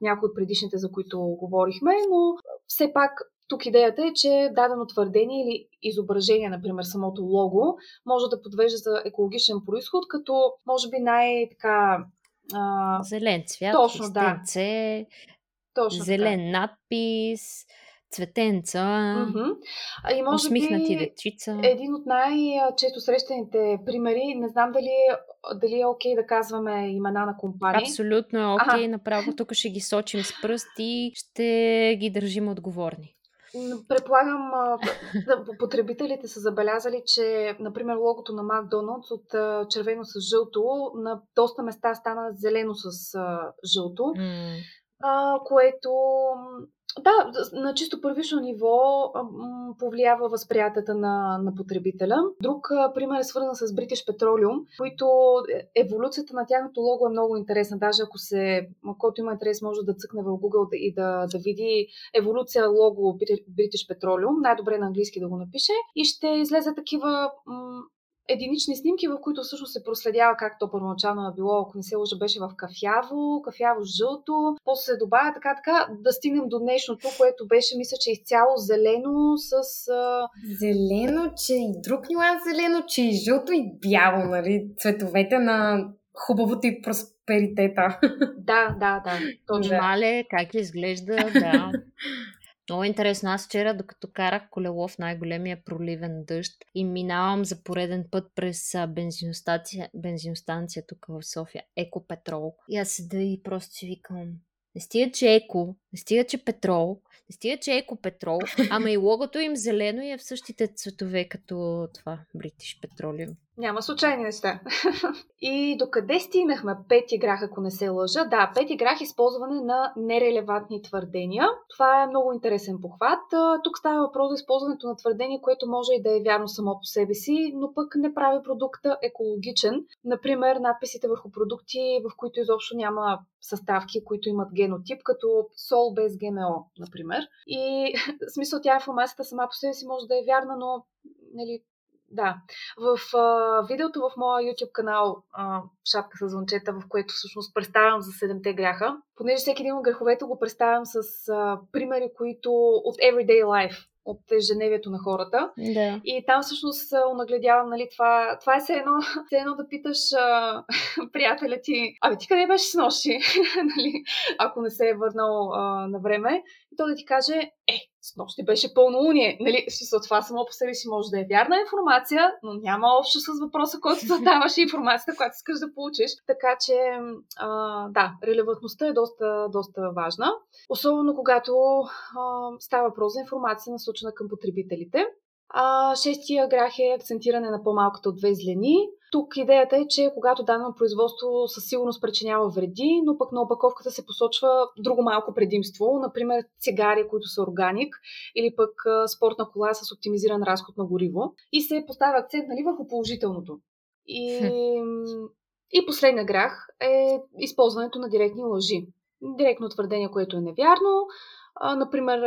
някои от предишните, за които говорихме, но все пак тук идеята е, че дадено твърдение или изображение, например самото лого, може да подвежда за екологичен происход, като може би най-така...
А... Зелен цвят,
точно, да.
точно зелен така. надпис, цветенца,
mm-hmm. и може
усмихнати
би
дечица.
Един от най-често срещаните примери, не знам дали дали е окей да казваме имена на компании.
Абсолютно е окей, ага. направо тук ще ги сочим с пръст и ще ги държим отговорни.
Предполагам, потребителите са забелязали, че, например, логото на Макдоналдс от червено с жълто на доста места стана зелено с жълто, mm. което да, на чисто първично ниво повлиява възприятията на, на потребителя. Друг пример е свързан с British Petroleum, които е, еволюцията на тяхното лого е много интересна. Даже ако се, който има интерес, може да цъкне в Google и да, да види еволюция лого British Petroleum, най-добре на английски да го напише, и ще излезе такива м- единични снимки, в които всъщност се проследява как то първоначално е било, ако не се лъжа, беше в кафяво, кафяво жълто, после се добавя така, така, да стигнем до днешното, което беше, мисля, че изцяло зелено с... А...
Зелено, че и друг нюанс зелено, че и жълто и бяло, нали? Цветовете на хубавото и просперитета.
Да, да, да.
Точно. Мале, как изглежда, да. Много интересно. Аз вчера, докато карах колело в най-големия проливен дъжд и минавам за пореден път през бензиностанция, бензиностанция тук в София, Екопетрол. И аз седа и просто си викам, не стига, че еко, не стига, че петрол, не стига, че екопетрол, ама и логото им зелено и е в същите цветове като това British Petroleum.
Няма случайни неща. И докъде стигнахме? Пет играх, ако не се лъжа. Да, пет играх използване на нерелевантни твърдения. Това е много интересен похват. Тук става въпрос за използването на твърдение, което може и да е вярно само по себе си, но пък не прави продукта екологичен. Например, надписите върху продукти, в които изобщо няма съставки, които имат генотип, като сол без ГМО, например. И в смисъл тя информацията сама по себе си може да е вярна, но нали, да. В а, видеото в моя YouTube канал а, Шапка с звънчета, в което всъщност представям за седемте гряха, понеже всеки един от греховете го представям с а, примери, които от everyday life от ежедневието на хората.
Да.
И там всъщност нагледявам, нали, това, това е все едно, все едно да питаш а, приятеля ти, абе ти къде беше с нощи, нали, ако не се е върнал а, на време. И то да ти каже, е, с нощи беше пълнолуние. Нали, смисъл, това само по себе си може да е вярна информация, но няма общо с въпроса, който задаваш и информацията, която искаш да получиш. Така че, а, да, релевантността е доста, доста важна. Особено когато а, става въпрос за информация насочена към потребителите. А, шестия грах е акцентиране на по-малката от две злени. Тук идеята е, че когато дадено производство със сигурност причинява вреди, но пък на опаковката се посочва друго малко предимство, например цигари, които са органик, или пък спортна кола с оптимизиран разход на гориво. И се поставя акцент нали, върху положителното. И, и последния грах е използването на директни лъжи. Директно твърдение, което е невярно. А, например,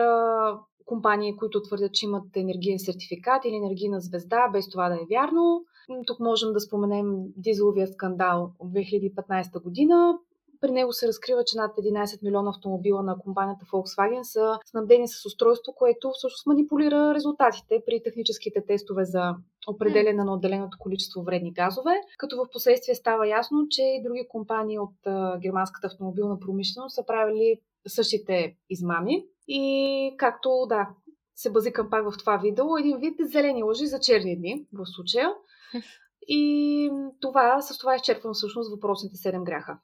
компании, които твърдят, че имат енергиен сертификат или енергийна звезда, без това да е вярно. Тук можем да споменем дизеловия скандал от 2015 година. При него се разкрива, че над 11 милиона автомобила на компанията Volkswagen са снабдени с устройство, което всъщност манипулира резултатите при техническите тестове за определене на отделеното количество вредни газове, като в последствие става ясно, че и други компании от германската автомобилна промишленост са правили същите измами. И както, да, се базикам пак в това видео, един вид зелени лъжи за черни дни в случая. И това, с това изчерпвам всъщност въпросните 7 гряха.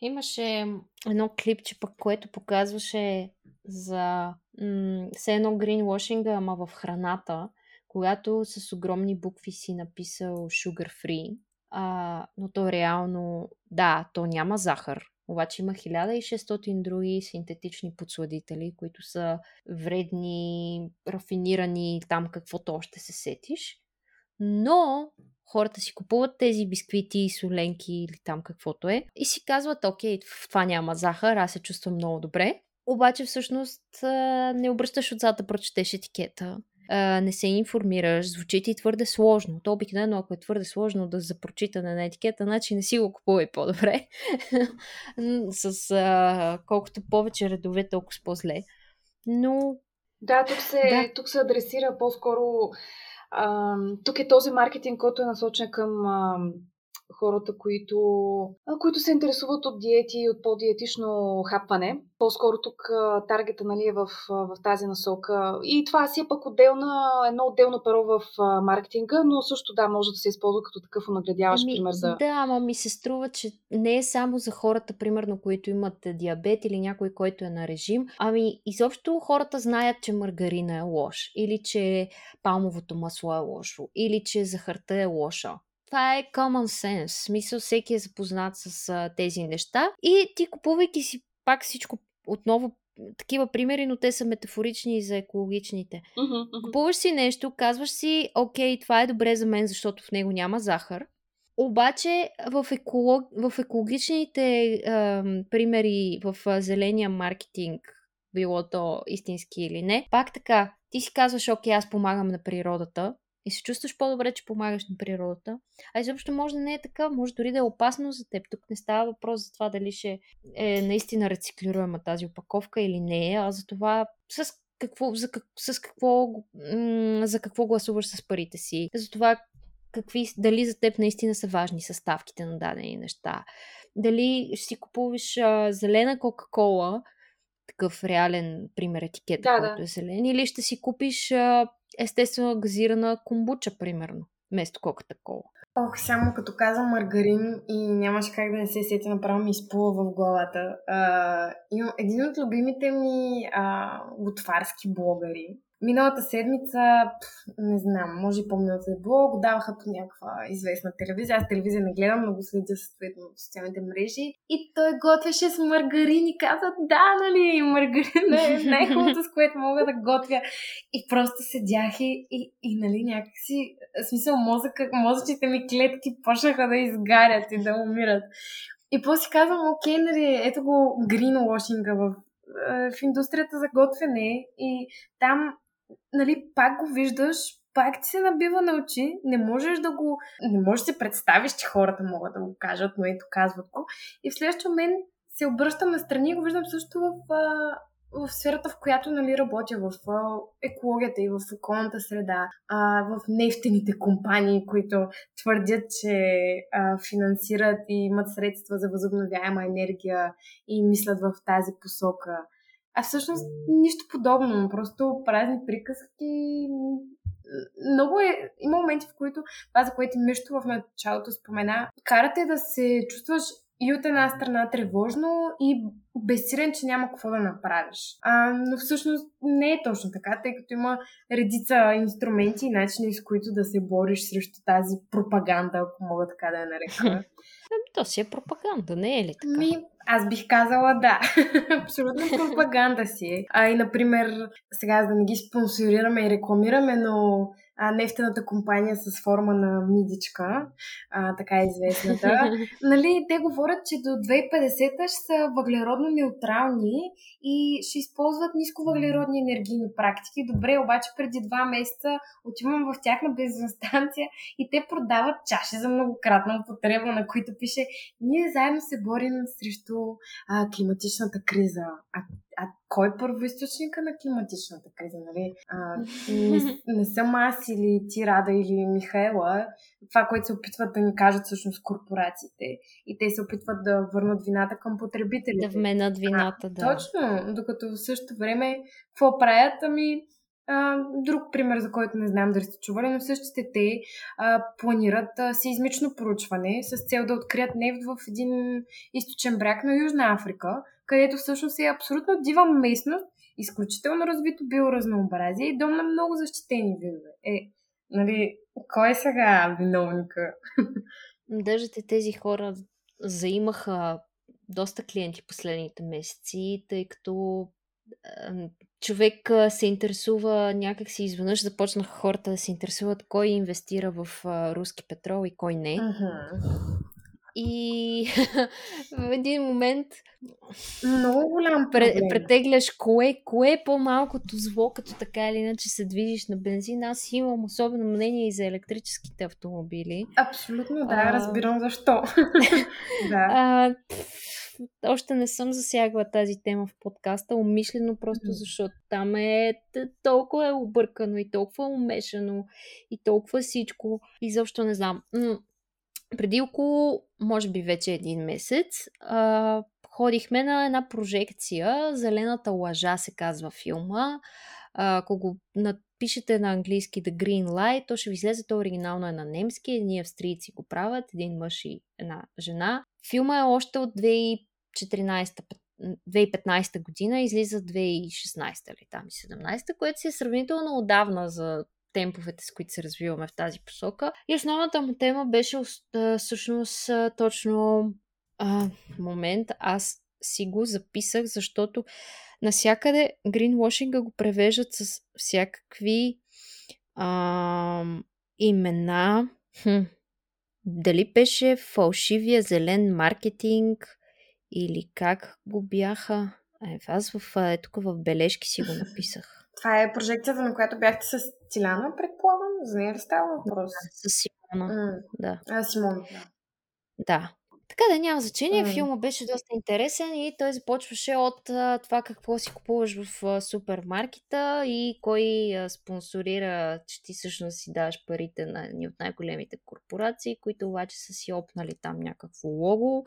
Имаше едно клипче, пък, което показваше за м- все едно greenwashing, ама в храната, когато с огромни букви си написал sugar free, а, но то реално, да, то няма захар, обаче има 1600 други синтетични подсладители, които са вредни, рафинирани, там каквото още се сетиш. Но хората си купуват тези бисквити соленки или там каквото е и си казват, окей, това няма захар, аз се чувствам много добре. Обаче всъщност не обръщаш отзад да прочетеш етикета а, не се информираш, звучи ти твърде сложно. То обикновено, ако е твърде сложно да за прочитане на етикета, значи не си го купувай по-добре. с а, колкото повече редове, толкова по-зле. Но...
Да, тук се, да. Тук се адресира по-скоро... А, тук е този маркетинг, който е насочен към а, хората, които, които се интересуват от диети и от по-диетично хапване. По-скоро тук таргета нали, е в, в тази насока. И това си е пък отделна, едно отделно перо в маркетинга, но също да, може да се използва като такъв наградяващ ами, пример за...
Да, ама ми се струва, че не е само за хората, примерно, които имат диабет или някой, който е на режим. Ами, изобщо хората знаят, че маргарина е лош, или че палмовото масло е лошо, или че захарта е лоша. Това е common sense. Смисъл, всеки е запознат с а, тези неща. И ти купувайки си пак всичко отново такива примери, но те са метафорични и за екологичните.
Uh-huh, uh-huh.
Купуваш си нещо, казваш си, окей, това е добре за мен, защото в него няма захар. Обаче в, еколог... в екологичните е, примери в зеления маркетинг, било то истински или не, пак така, ти си казваш, окей, аз помагам на природата, и се чувстваш по-добре, че помагаш на природата. А изобщо може да не е така, може дори да е опасно за теб. Тук не става въпрос за това дали ще е наистина рециклируема тази опаковка или не е, а за това с какво, за, как, с какво, м- за какво гласуваш с парите си, за това какви, дали за теб наистина са важни съставките на дадени неща. Дали ще си купуваш а, зелена Кока-Кола, такъв реален пример етикет, да, който да. е зелен, или ще си купиш а, естествено газирана комбуча, примерно, вместо коката кола.
Ох, само като каза маргарин и нямаше как да не се сети, направо ми изплува в главата. А, един от любимите ми а, готварски блогъри, Миналата седмица, не знам, може по-миналата е било, го даваха по някаква известна телевизия. Аз телевизия не гледам, но го следя съответно в социалните мрежи. И той готвеше с маргарин и каза, да, нали, маргарин е най-хубавото, с което мога да готвя. И просто седях и, и, и нали, някакси, в смисъл мозъка, мозъчните ми клетки почнаха да изгарят и да умират. И после казвам, окей, нали, ето го гринвошинга в в индустрията за готвене и там нали, пак го виждаш, пак ти се набива на очи, не можеш да го, не можеш да се представиш, че хората могат да го кажат, но ето казват го. И в следващия момент се обръщам на страни и го виждам също в, в сферата, в която нали, работя, в екологията и в околната среда, а, в нефтените компании, които твърдят, че а, финансират и имат средства за възобновяема енергия и мислят в тази посока. А всъщност нищо подобно, просто празни приказки. Много е. Има моменти, в които това, за което Мишто в началото спомена, карате да се чувстваш и от една страна тревожно и безсилен, че няма какво да направиш. А, но всъщност не е точно така, тъй като има редица инструменти и начини, с които да се бориш срещу тази пропаганда, ако мога така да я нарека.
То си е пропаганда, не е ли така?
Ми, аз бих казала да. Абсолютно пропаганда си е. А и, например, сега да не ги спонсорираме и рекламираме, но а, нефтената компания с форма на мидичка, а, така е известната. нали, те говорят, че до 2050 ще са въглеродно неутрални и ще използват нисковъглеродни енергийни практики. Добре, обаче преди два месеца отивам в тяхна бензиностанция и те продават чаши за многократна употреба, на които пише ние заедно се борим срещу а, климатичната криза. А а кой е първоисточника на климатичната криза? Нали? А, не, не съм аз или ти, Рада, или Михаела. Това, което се опитват да ни кажат всъщност корпорациите. И те се опитват да върнат вината към потребителите.
Да вменят вината, а, да.
Точно, докато в същото време какво правят? Ами а, друг пример, за който не знам дали сте чували, но същите те а, планират а, сеизмично проучване с цел да открият нефт в един източен бряг на Южна Африка, където всъщност е абсолютно дива местност, изключително развито биоразнообразие и дом на много защитени видове. Е, нали, кой е сега виновника?
Даже тези хора заимаха доста клиенти последните месеци, тъй като човек се интересува някак си изведнъж започнаха хората да се интересуват кой инвестира в руски петрол и кой не.
Uh-huh.
И в един момент
много голям
проблем. претегляш кое, кое е по-малкото зло, като така или иначе се движиш на бензин. Аз имам особено мнение и за електрическите автомобили.
Абсолютно, да, а... разбирам защо.
да. А, още не съм засягала тази тема в подкаста, умишлено просто защото там е толкова е объркано и толкова умешано и толкова всичко. И защо не знам. Преди около, може би вече един месец, а, ходихме на една прожекция. Зелената лъжа се казва филма. А, ако го напишете на английски The Green Light, то ще ви излезе. То оригинално е на немски. Едни австрийци го правят, един мъж и една жена. Филма е още от 2014 2015 година, излиза 2016 или там и 17, което си е сравнително отдавна за темповете, с които се развиваме в тази посока. И основната му тема беше всъщност точно а, момент. Аз си го записах, защото насякъде гринвошинга го превеждат с всякакви а, имена. Хм. Дали беше фалшивия зелен маркетинг или как го бяха? Е, аз в, е, тук в бележки си го написах.
Това е прожекцията, на която бяхте с Тиляна, предполагам? За нея ли става въпрос?
Да, с Симона. Mm. Да.
А, Симона, да.
Да. Така да няма значение, mm. филма беше доста интересен и той започваше от а, това какво си купуваш в а, супермаркета и кой а, спонсорира, че ти всъщност си даваш парите на ни от най-големите корпорации, които обаче са си опнали там някакво лого.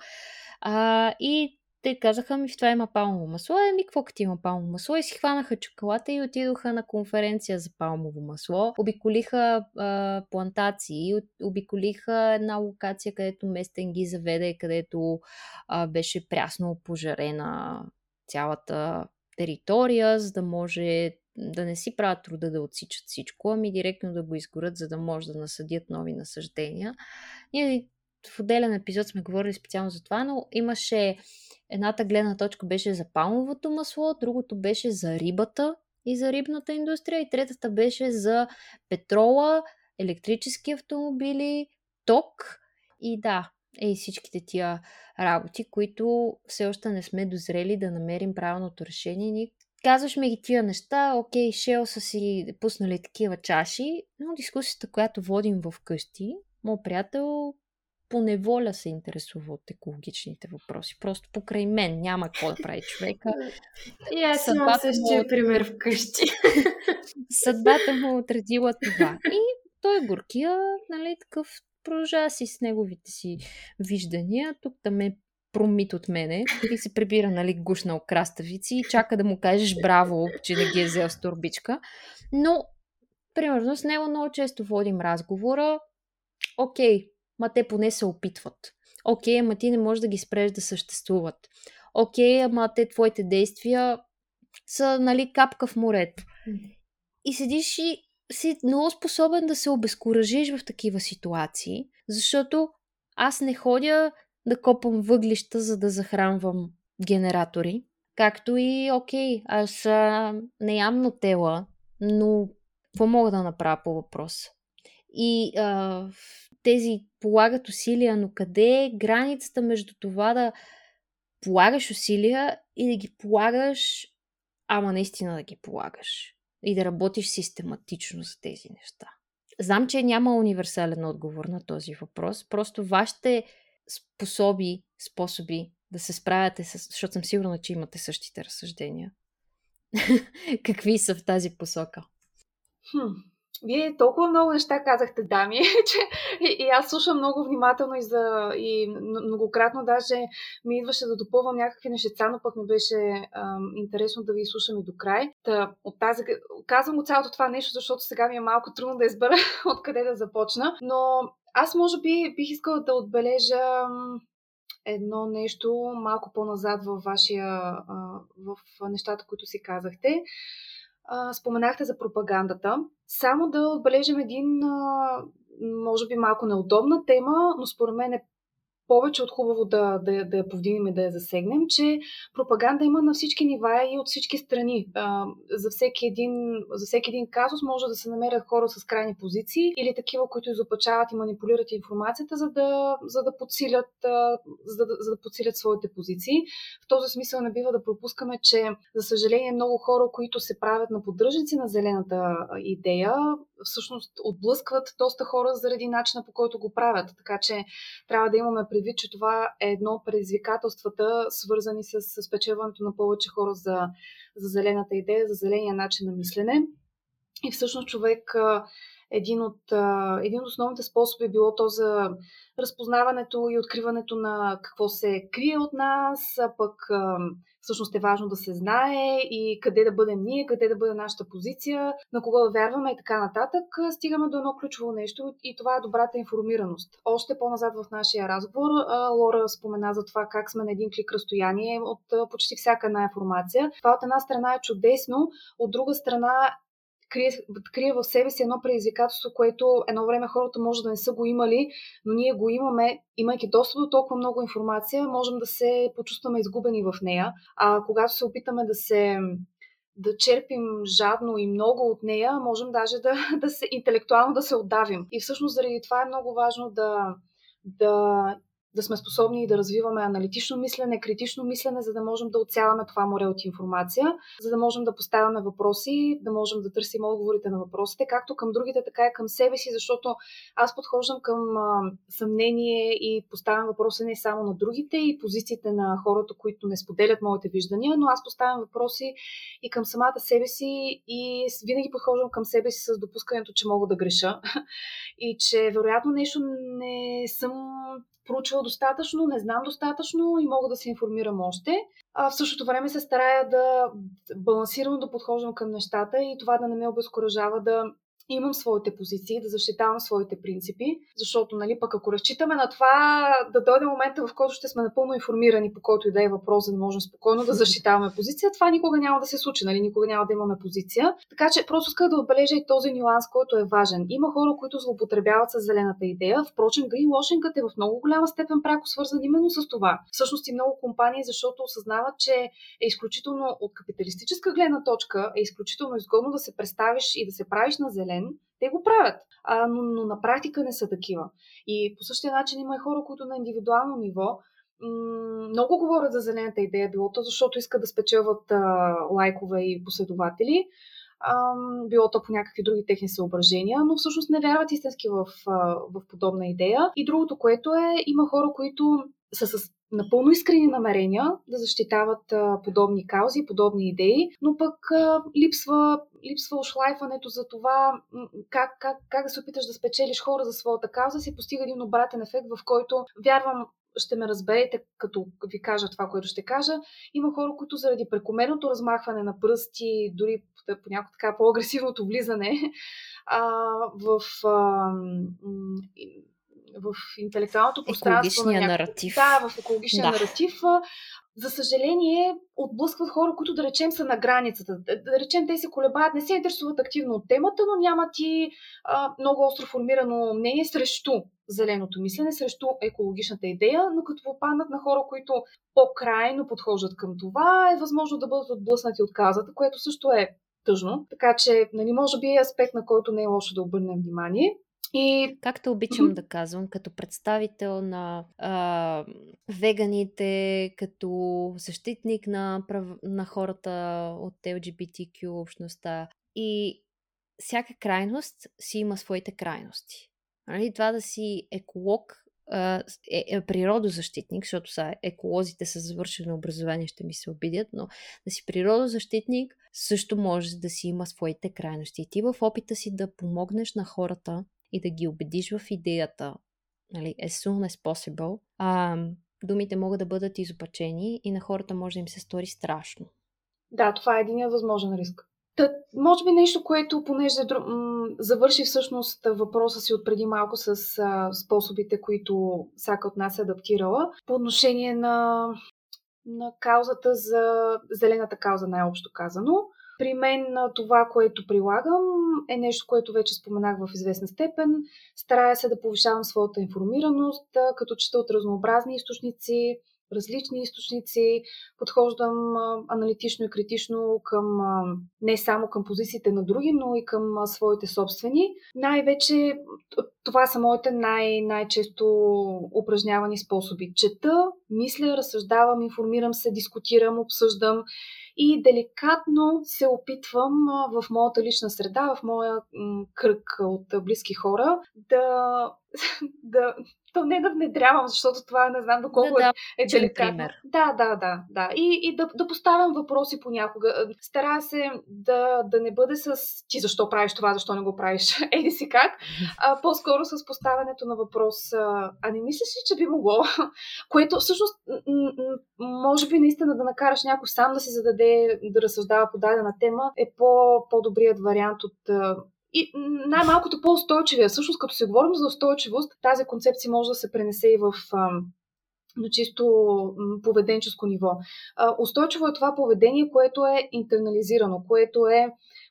А, и те казаха ми, в това има палмово масло. Еми, какво като има палмово масло? И си хванаха чоколата и отидоха на конференция за палмово масло. Обиколиха а, плантации, обиколиха една локация, където местен ги заведе, където а, беше прясно пожарена цялата територия, за да може да не си правят труда да отсичат всичко, ами директно да го изгорят, за да може да насъдят нови насъждения. Ние в отделен епизод сме говорили специално за това, но имаше Едната гледна точка беше за палмовото масло, другото беше за рибата и за рибната индустрия и третата беше за петрола, електрически автомобили, ток и да, и всичките тия работи, които все още не сме дозрели да намерим правилното решение. Ни казваш ми ги тия неща, окей, Шел са си пуснали такива чаши, но дискусията, която водим в къщи, моят приятел по неволя се интересува от екологичните въпроси. Просто покрай мен няма какво да прави човека.
И аз имам същия му... пример вкъщи.
Съдбата му е отредила това. И той е горкия, нали, такъв продължава си с неговите си виждания. Тук там е промит от мене и се прибира, нали, гушна краставици и чака да му кажеш браво, че не ги е взел с турбичка. Но, примерно, с него много често водим разговора. Окей, ма те поне се опитват. Окей, ама ти не можеш да ги спреш да съществуват. Окей, ама те твоите действия са, нали, капка в морето. И седиш и си много способен да се обезкуражиш в такива ситуации, защото аз не ходя да копам въглища, за да захранвам генератори. Както и, окей, аз а, не ям нотела, но какво мога да направя по въпроса? И а, тези полагат усилия, но къде е границата между това да полагаш усилия и да ги полагаш, ама наистина да ги полагаш и да работиш систематично за тези неща? Знам, че няма универсален отговор на този въпрос. Просто вашите способи, способи да се справяте с... Защото съм сигурна, че имате същите разсъждения. Какви са в тази посока?
Хм. Вие толкова много неща казахте, дами, че и, и аз слушам много внимателно и, за, и многократно даже ми идваше да допълвам някакви нещеца, но пък ми беше ам, интересно да ви слушам и до край. Та, от тази, казвам го цялото това нещо, защото сега ми е малко трудно да избера откъде да започна, но аз може би бих искала да отбележа едно нещо малко по-назад във вашия, в нещата, които си казахте споменахте за пропагандата. Само да отбележим един, а, може би малко неудобна тема, но според мен е повече от хубаво да, да, да я повдигнем и да я засегнем, че пропаганда има на всички нива и от всички страни. За, всеки един, за всеки един казус може да се намерят хора с крайни позиции или такива, които изопачават и манипулират информацията, за да, за да, подсилят, за да, за да подсилят своите позиции. В този смисъл не бива да пропускаме, че за съжаление много хора, които се правят на поддръжници на зелената идея, всъщност отблъскват доста хора заради начина по който го правят. Така че трябва да имаме предвид, че това е едно от предизвикателствата, свързани с спечелването на повече хора за, за зелената идея, за зеления начин на мислене. И всъщност човек един от, един от основните способи е било то за разпознаването и откриването на какво се крие от нас, а пък всъщност е важно да се знае и къде да бъдем ние, къде да бъде нашата позиция, на кого да вярваме и така нататък, стигаме до едно ключово нещо и това е добрата информираност. Още по-назад в нашия разговор Лора спомена за това как сме на един клик разстояние от почти всяка една информация. Това от една страна е чудесно, от друга страна крие, крие в себе си едно предизвикателство, което едно време хората може да не са го имали, но ние го имаме, имайки достъп до толкова много информация, можем да се почувстваме изгубени в нея. А когато се опитаме да се да черпим жадно и много от нея, можем даже да, да се интелектуално да се отдавим. И всъщност заради това е много важно да, да да сме способни да развиваме аналитично мислене, критично мислене, за да можем да отсяваме това море от информация, за да можем да поставяме въпроси, да можем да търсим отговорите на въпросите, както към другите, така и към себе си, защото аз подхождам към а, съмнение и поставям въпроси не само на другите и позициите на хората, които не споделят моите виждания, но аз поставям въпроси и към самата себе си и винаги подхождам към себе си с допускането, че мога да греша и че вероятно нещо не съм проучвал достатъчно, не знам достатъчно и мога да се информирам още. А в същото време се старая да балансирано да подхождам към нещата и това да не ме обезкуражава да имам своите позиции, да защитавам своите принципи, защото, нали, пък ако разчитаме на това да дойде момента, в който ще сме напълно информирани по който и да е въпрос, за да можем спокойно да защитаваме позиция, това никога няма да се случи, нали, никога няма да имаме позиция. Така че просто исках да отбележа и този нюанс, който е важен. Има хора, които злоупотребяват с зелената идея, впрочем, гринвошингът е в много голяма степен пряко свързан именно с това. Всъщност и много компании, защото осъзнават, че е изключително от капиталистическа гледна точка, е изключително изгодно да се представиш и да се правиш на зелен, те го правят, а, но, но на практика не са такива. И по същия начин има и хора, които на индивидуално ниво много говорят за зелената идея, било то защото искат да спечелват а, лайкове и последователи, а, било то по някакви други техни съображения, но всъщност не вярват истински в, а, в подобна идея. И другото, което е, има хора, които са с напълно искрени намерения да защитават а, подобни каузи, подобни идеи, но пък а, липсва, липсва ошлайфането за това как, как, как да се опиташ да спечелиш хора за своята кауза, се постига един обратен ефект, в който вярвам ще ме разберете, като ви кажа това, което ще кажа. Има хора, които заради прекомерното размахване на пръсти, дори понякога така по-агресивното влизане а, в а, в интелектуалното пространство.
Екологичния на наратив.
Да, в екологичния да. наратив. За съжаление, отблъскват хора, които да речем са на границата. Да речем, те се колебаят, не се интересуват активно от темата, но нямат и а, много остро формирано мнение срещу зеленото мислене, срещу екологичната идея, но като попаднат на хора, които по-крайно подхождат към това, е възможно да бъдат отблъснати от казата, което също е тъжно. Така че, нали, може би е аспект, на който не е лошо да обърнем внимание.
И... Както обичам да казвам, като представител на а, веганите, като защитник на, прав... на хората от LGBTQ общността и всяка крайност си има своите крайности. Нали? Това да си еколог е, е природозащитник, защото са еколозите са завършено образование, ще ми се обидят, но да си природозащитник също може да си има своите крайности. И ти в опита си да помогнеш на хората и да ги убедиш в идеята, нали, as soon as possible, а, думите могат да бъдат изопачени и на хората може да им се стори страшно.
Да, това е един възможен риск. Та, може би нещо, което, понеже завърши всъщност въпроса си от преди малко с а, способите, които всяка от нас е адаптирала, по отношение на, на каузата за зелената кауза, най-общо казано. При мен това, което прилагам, е нещо, което вече споменах в известна степен. Старая се да повишавам своята информираност, като чета от разнообразни източници, различни източници, подхождам аналитично и критично към не само към позициите на други, но и към своите собствени. Най-вече това са моите най- най-често упражнявани способи. Чета, мисля, разсъждавам, информирам се, дискутирам, обсъждам и деликатно се опитвам в моята лична среда, в моя кръг от близки хора да, да, то не да внедрявам, защото това не знам доколко да, да, е деликатно. Пример. Да, да, да, да. И, и да, да поставям въпроси понякога. Стара се да, да не бъде с ти защо правиш това, защо не го правиш, еди си как, а по-скоро с поставянето на въпрос. А не мислиш ли, че би могло? Което всъщност може би наистина да накараш някой сам да си зададе, да разсъждава по дадена тема е по, по-добрият вариант от и най-малкото по-устойчивия. Всъщност, като се говорим за устойчивост, тази концепция може да се пренесе и в на чисто поведенческо ниво. Устойчиво е това поведение, което е интернализирано, което е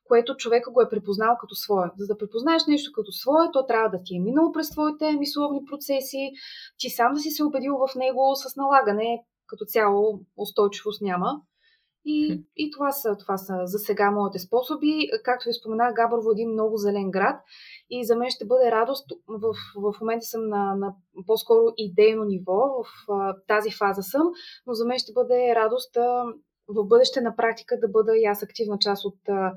което човека го е препознал като свое. За да препознаеш нещо като свое, то трябва да ти е минало през твоите мисловни процеси, ти сам да си се убедил в него с налагане, като цяло устойчивост няма. И, и това, са, това са за сега моите способи. Както ви споменах, Габрово е един много зелен град и за мен ще бъде радост. В, в момента съм на, на по-скоро идейно ниво, в а, тази фаза съм, но за мен ще бъде радост а, в бъдеще на практика да бъда и аз активна част от а,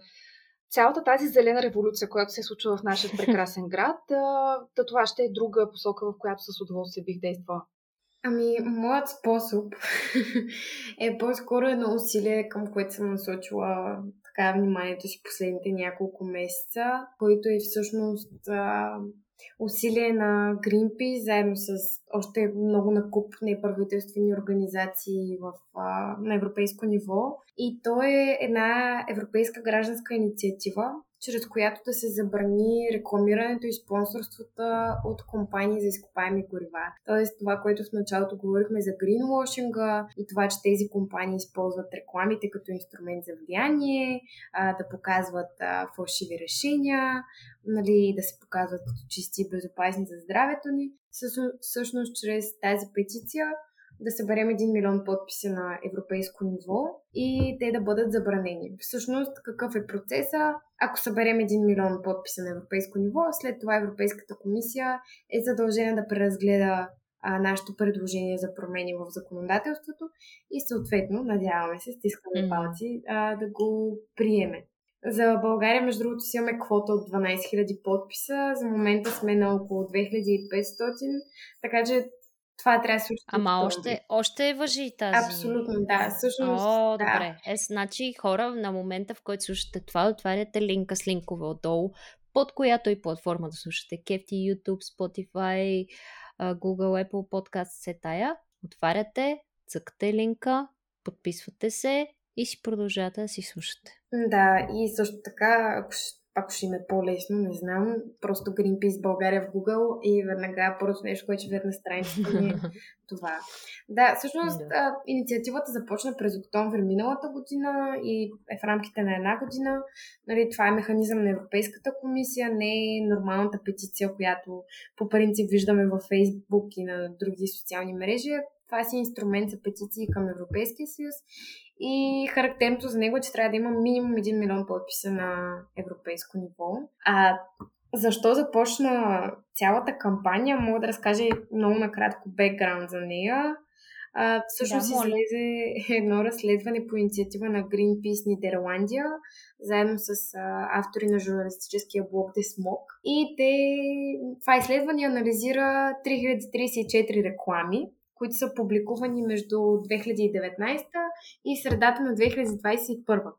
цялата тази зелена революция, която се случва в нашия прекрасен град. А, да това ще е друга посока, в която с удоволствие бих действала.
Ами, моят способ е по-скоро едно усилие, към което съм насочила така вниманието си последните няколко месеца, който е всъщност а, усилие на Greenpeace, заедно с още много накуп неправителствени организации в, а, на европейско ниво. И то е една европейска гражданска инициатива, чрез която да се забрани рекламирането и спонсорството от компании за изкопаеми горива. Тоест това, което в началото говорихме за гринвошинга и това, че тези компании използват рекламите като инструмент за влияние, да показват фалшиви решения, нали, да се показват като чисти и безопасни за здравето ни. Всъщност, чрез тази петиция да съберем 1 милион подписа на европейско ниво и те да бъдат забранени. Всъщност, какъв е процеса? Ако съберем 1 милион подписа на европейско ниво, след това Европейската комисия е задължена да преразгледа а, нашето предложение за промени в законодателството и съответно, надяваме се, стискаме палци, а, да го приеме. За България, между другото, си имаме квота от 12 000 подписа. За момента сме на около 2500, така че това трябва да се
Ама още, още въжи тази.
Абсолютно, да. Всъщност,
О,
да.
добре. Е, значи хора, на момента, в който слушате това, отваряте линка с линкове отдолу, под която и платформа да слушате. Кефти, YouTube, Spotify, Google, Apple Podcast, се тая. Отваряте, цъкате линка, подписвате се и си продължавате да си слушате.
Да, и също така, ако ако ще им е по-лесно, не знам, просто Greenpeace България в Google и веднага първото нещо, което ще видят на страницата ми е това. Да, всъщност да. инициативата започна през октомври миналата година и е в рамките на една година. Нали, това е механизъм на Европейската комисия, не е нормалната петиция, която по принцип виждаме във Фейсбук и на други социални мрежи. Това си инструмент за петиции към Европейския съюз и характерното за него е, че трябва да има минимум 1 милион подписа на европейско ниво. А защо започна цялата кампания, мога да разкажа много накратко бекграунд за нея. А, всъщност да, излезе едно разследване по инициатива на Greenpeace Нидерландия, заедно с а, автори на журналистическия блог The Smoke. И те, това изследване анализира 3034 реклами, които са публикувани между 2019 и средата на 2021.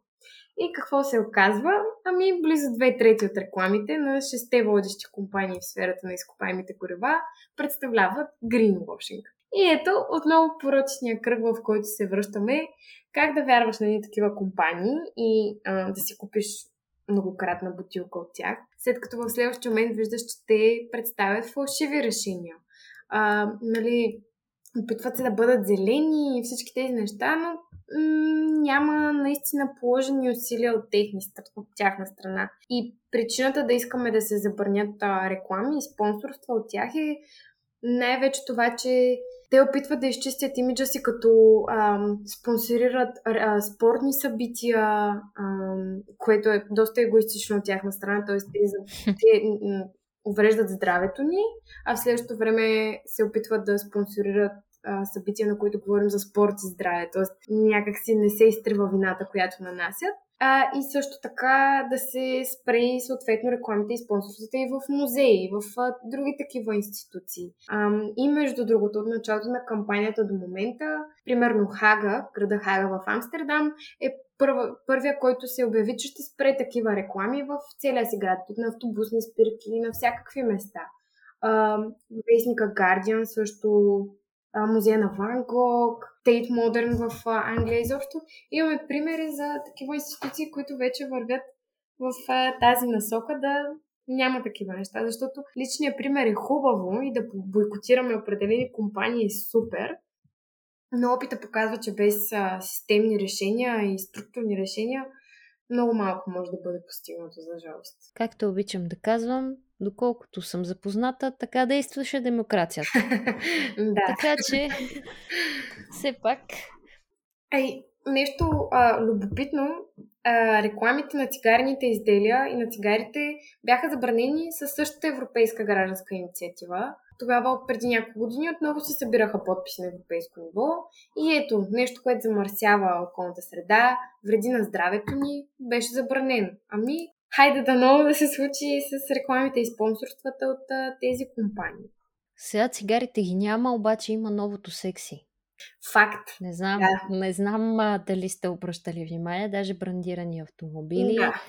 И какво се оказва? Ами близо две трети от рекламите на шесте водещи компании в сферата на изкопаемите горива представляват greenwashing. И ето отново порочния кръг, в който се връщаме. Как да вярваш на ни такива компании и а, да си купиш многократна бутилка от тях, след като в следващия момент виждаш, че те представят фалшиви решения. А, нали, опитват се да бъдат зелени и всички тези неща, но м- няма наистина положени усилия от, техни, от тяхна страна. И причината да искаме да се забранят а, реклами и спонсорства от тях е най-вече това, че те опитват да изчистят имиджа си, като ам, спонсорират а, спортни събития, ам, което е доста егоистично от тяхна страна, т.е. те, те увреждат здравето ни, а в следващото време се опитват да спонсорират събития, на които говорим за спорт и здраве. Тоест някакси не се изтрива вината, която нанасят. А, и също така да се спре съответно рекламите и спонсорствата и в музеи, и в а, други такива институции. А, и между другото, от началото на кампанията до момента, примерно Хага, града Хага в Амстердам, е първа, първия, който се обяви, че ще спре такива реклами в целия си град, на автобусни спирки, на всякакви места. А, вестника Guardian също музея на Ван Гог, Тейт Модерн в Англия изобщо. Имаме примери за такива институции, които вече вървят в тази насока да няма такива неща, защото личният пример е хубаво и да бойкотираме определени компании е супер, но опита показва, че без системни решения и структурни решения много малко може да бъде постигнато, за жалост.
Както обичам да казвам, доколкото съм запозната, така действаше демокрацията.
да.
Така че, все пак.
Ей, нещо а, любопитно, а, рекламите на цигарните изделия и на цигарите бяха забранени със същата европейска гражданска инициатива. Тогава, преди няколко години, отново се събираха подписи на европейско ниво. И ето, нещо, което замърсява околната среда, вреди на здравето ни, беше забранено. Ами, хайде да ново да се случи с рекламите и спонсорствата от а, тези компании.
Сега цигарите ги няма, обаче има новото секси.
Факт.
Не знам, да. не знам а, дали сте обръщали внимание, даже брандирани автомобили. Да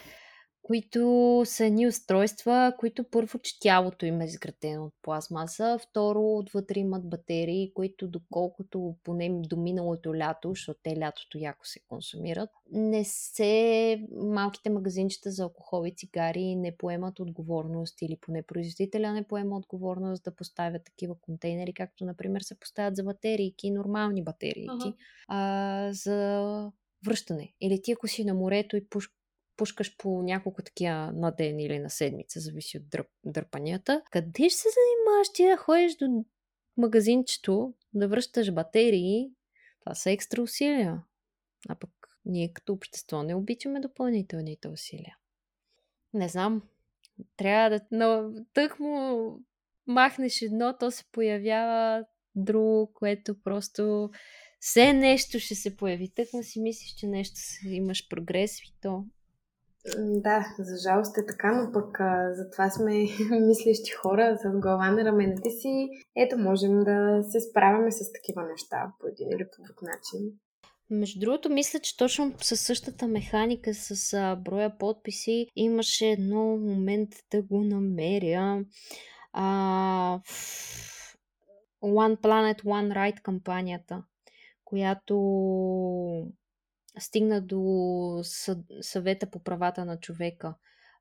които са ни устройства, които първо, че тялото им е изградено от пластмаса, второ, отвътре имат батерии, които доколкото поне до миналото лято, защото те лятото яко се консумират, не се малките магазинчета за алкохол и цигари не поемат отговорност или поне производителя не поема отговорност да поставят такива контейнери, както например се поставят за батерийки, нормални батерийки, uh-huh. а, за връщане. Или ти ако си на морето и пуш, пускаш по няколко такива на ден или на седмица, зависи от дърп, дърпанията. Къде ще се занимаваш ти да ходиш до магазинчето, да връщаш батерии? Това са екстра усилия. А пък ние като общество не обичаме допълнителните усилия. Не знам. Трябва да... Но тък му махнеш едно, то се появява друго, което просто все нещо ще се появи. Тък си мислиш, че нещо имаш прогрес и то
да, за жалост е така, но пък а, затова сме мислещи хора с глава на раменете си. Ето, можем да се справяме с такива неща по един или по друг начин.
Между другото, мисля, че точно със същата механика с а, броя подписи имаше едно момент да го намеря. А, One Planet, One Right кампанията, която стигна до съвета по правата на човека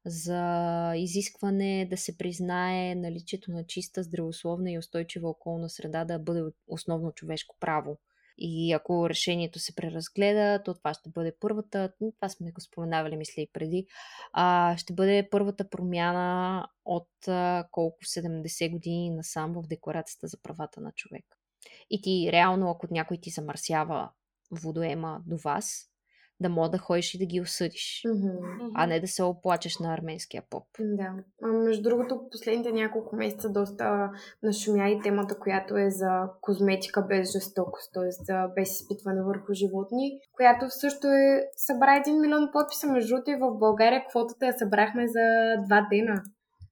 за изискване да се признае наличието на чиста, здравословна и устойчива околна среда да бъде основно човешко право. И ако решението се преразгледа, то това ще бъде първата, това сме го споменавали, мисля и преди, а, ще бъде първата промяна от а, колко 70 години насам в Декларацията за правата на човек. И ти реално, ако някой ти замърсява водоема до вас, да мога да ходиш и да ги осъдиш, mm-hmm. а не да се оплачеш на арменския поп.
Да. А, между другото, последните няколко месеца доста нашумя и темата, която е за козметика без жестокост, т.е. за без изпитване върху животни, която също е събра един милион подписа. Между другото и в България квотата я събрахме за два дена.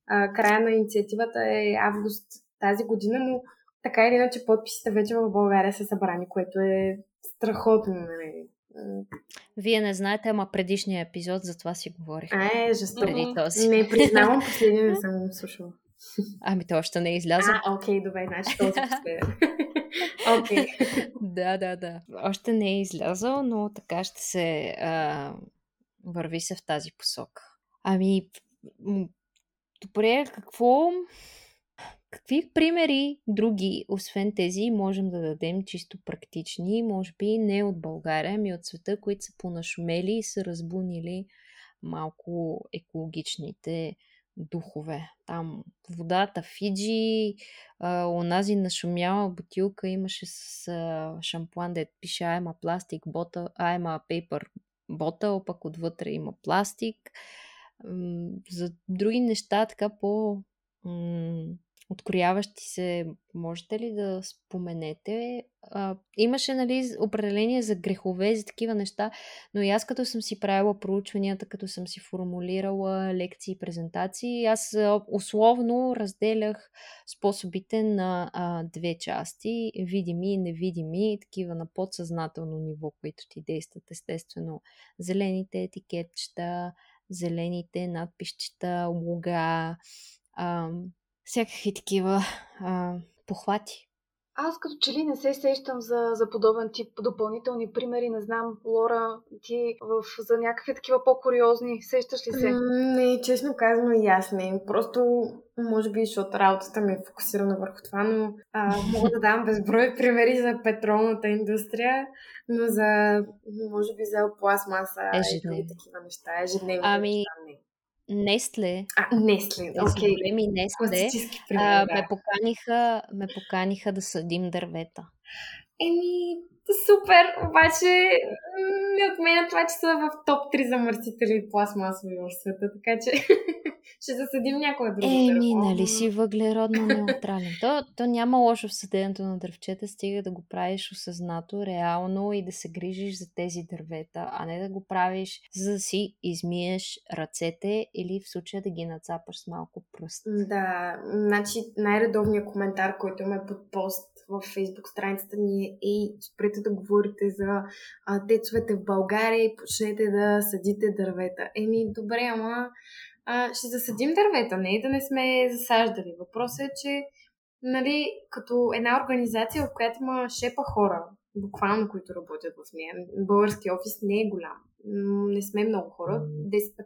А, края на инициативата е август тази година, но така или иначе подписите вече в България са събрани, което е страхотно. Нали?
Вие не знаете, ама предишния епизод, за това си говорих.
А, е, жестоко. Преди този. Не, признавам, последния не съм го слушала.
Ами то още не е излязъл.
А, окей, добре, значи този последен. Окей.
да, да, да. Още не е излязъл, но така ще се а, върви се в тази посока. Ами, добре, какво Какви примери други, освен тези, можем да дадем чисто практични, може би не от България, ами от света, които са понашумели и са разбунили малко екологичните духове. Там водата Фиджи, а, онази нашумяла бутилка имаше с а, шампуан, да пише plastic bottle, I'm a paper bottle, пък отвътре има пластик. За други неща, така по открояващи се. Можете ли да споменете? А, имаше нали, определение за грехове, за такива неща, но и аз като съм си правила проучванията, като съм си формулирала лекции и презентации, аз условно разделях способите на а, две части, видими и невидими, такива на подсъзнателно ниво, които ти действат естествено. Зелените етикетчета, зелените надписчета, луга, а, всякакви такива а, похвати.
Аз като че ли не се сещам за, за подобен тип допълнителни примери. Не знам, Лора, ти в, за някакви такива по-куриозни, сещаш ли се?
Не, честно казано и аз не. Просто, може би, защото работата ми е фокусирана върху това, но а, мога да дам безброй примери за петролната индустрия, но за, може би, за пластмаса и такива неща. Ежедневно.
Ами, неща, не. Нестле.
А, Нестле, окей. Okay.
Нестле. а, ме, поканиха, ме поканиха да съдим дървета.
Еми, супер, обаче не отменя това, че са в топ 3 замърсители пластмасови в света, така че ще засадим някоя друга
Еми, нали си въглеродно неутрален. то, то няма лошо в съденето на дървчета, стига да го правиш осъзнато, реално и да се грижиш за тези дървета, а не да го правиш за да си измиеш ръцете или в случая да ги нацапаш с малко пръст.
Да, значи най-редовният коментар, който има под пост в фейсбук страницата ни е Ей, спрете да говорите за а, тецовете в България и почнете да съдите дървета. Еми, добре, ама а, ще засадим дървета, не да не сме засаждали. Въпросът е, че нали, като една организация, в която има шепа хора, буквално, които работят в нея. Български офис не е голям. Не сме много хора.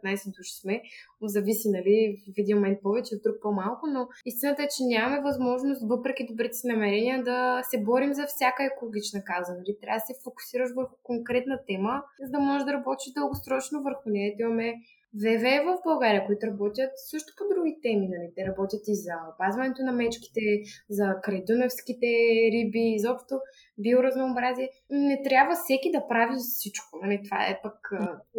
10-15 души сме. Зависи, нали, в един момент повече, в друг по-малко, но истината е, че нямаме възможност, въпреки добрите си намерения, да се борим за всяка екологична каза. Нали? Трябва да се фокусираш върху конкретна тема, за да можеш да работиш дългосрочно върху нея. Имаме ВВ в България, които работят също по други теми. Нали? Те работят и за опазването на мечките, за крайдуневските риби, изобщо биоразнообразие. Не трябва всеки да прави всичко. Нали? Това е пък...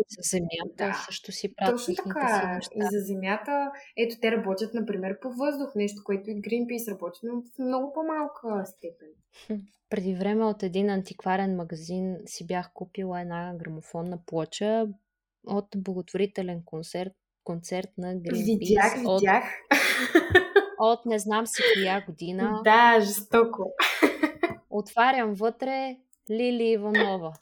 За земята да, също си правят
Точно така.
Си
и за земята. Ето, те работят, например, по въздух. Нещо, което и Greenpeace работи, но в много по-малка степен.
Преди време от един антикварен магазин си бях купила една грамофонна плоча, от благотворителен концерт, концерт на Greenpeace.
Видях,
от,
видях.
От не знам си коя година.
Да, жестоко.
Отварям вътре Лили Иванова.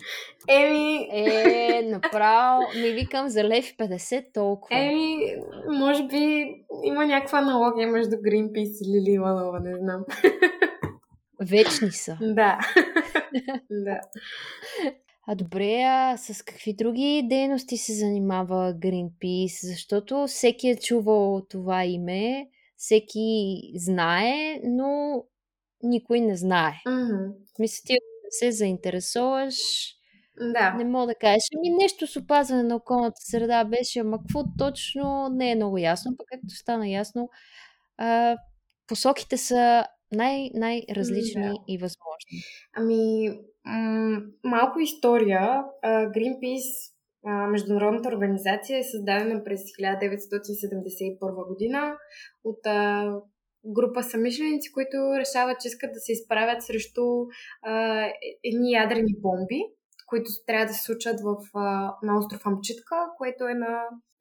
Еми...
Е, направо ми викам за лев 50 толкова.
Еми, може би има някаква аналогия между Greenpeace и Лили Иванова, не знам.
Вечни са.
Да. да.
А добре, а с какви други дейности се занимава Greenpeace? Защото всеки е чувал това име, всеки знае, но никой не знае.
Mm-hmm.
Мисля, ти се заинтересуваш,
да.
не мога да кажеш. Ами нещо с опазване на околната среда беше, ама какво точно не е много ясно, пък както стана ясно, а, посоките са най- най-различни да. и възможни.
Ами, малко история. Greenpeace, международната организация, е създадена през 1971 година от група самишленици, които решават, че искат да се изправят срещу а, едни ядрени бомби, които трябва да се случат в, а, на остров Амчитка, което е на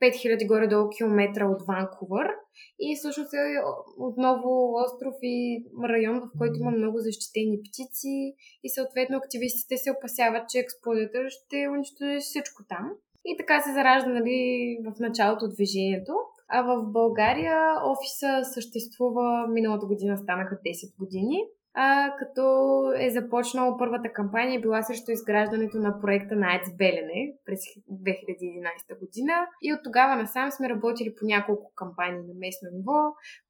5000 горе-долу километра от Ванкувър. И всъщност е отново остров и район, в който има много защитени птици и съответно активистите се опасяват, че експлодията ще унищожи всичко там. И така се заражда нали, в началото движението. А в България офиса съществува, миналата година станаха 10 години а, като е започнала първата кампания, била срещу изграждането на проекта на АЕЦ Белене през 2011 година. И от тогава насам сме работили по няколко кампании на местно ниво,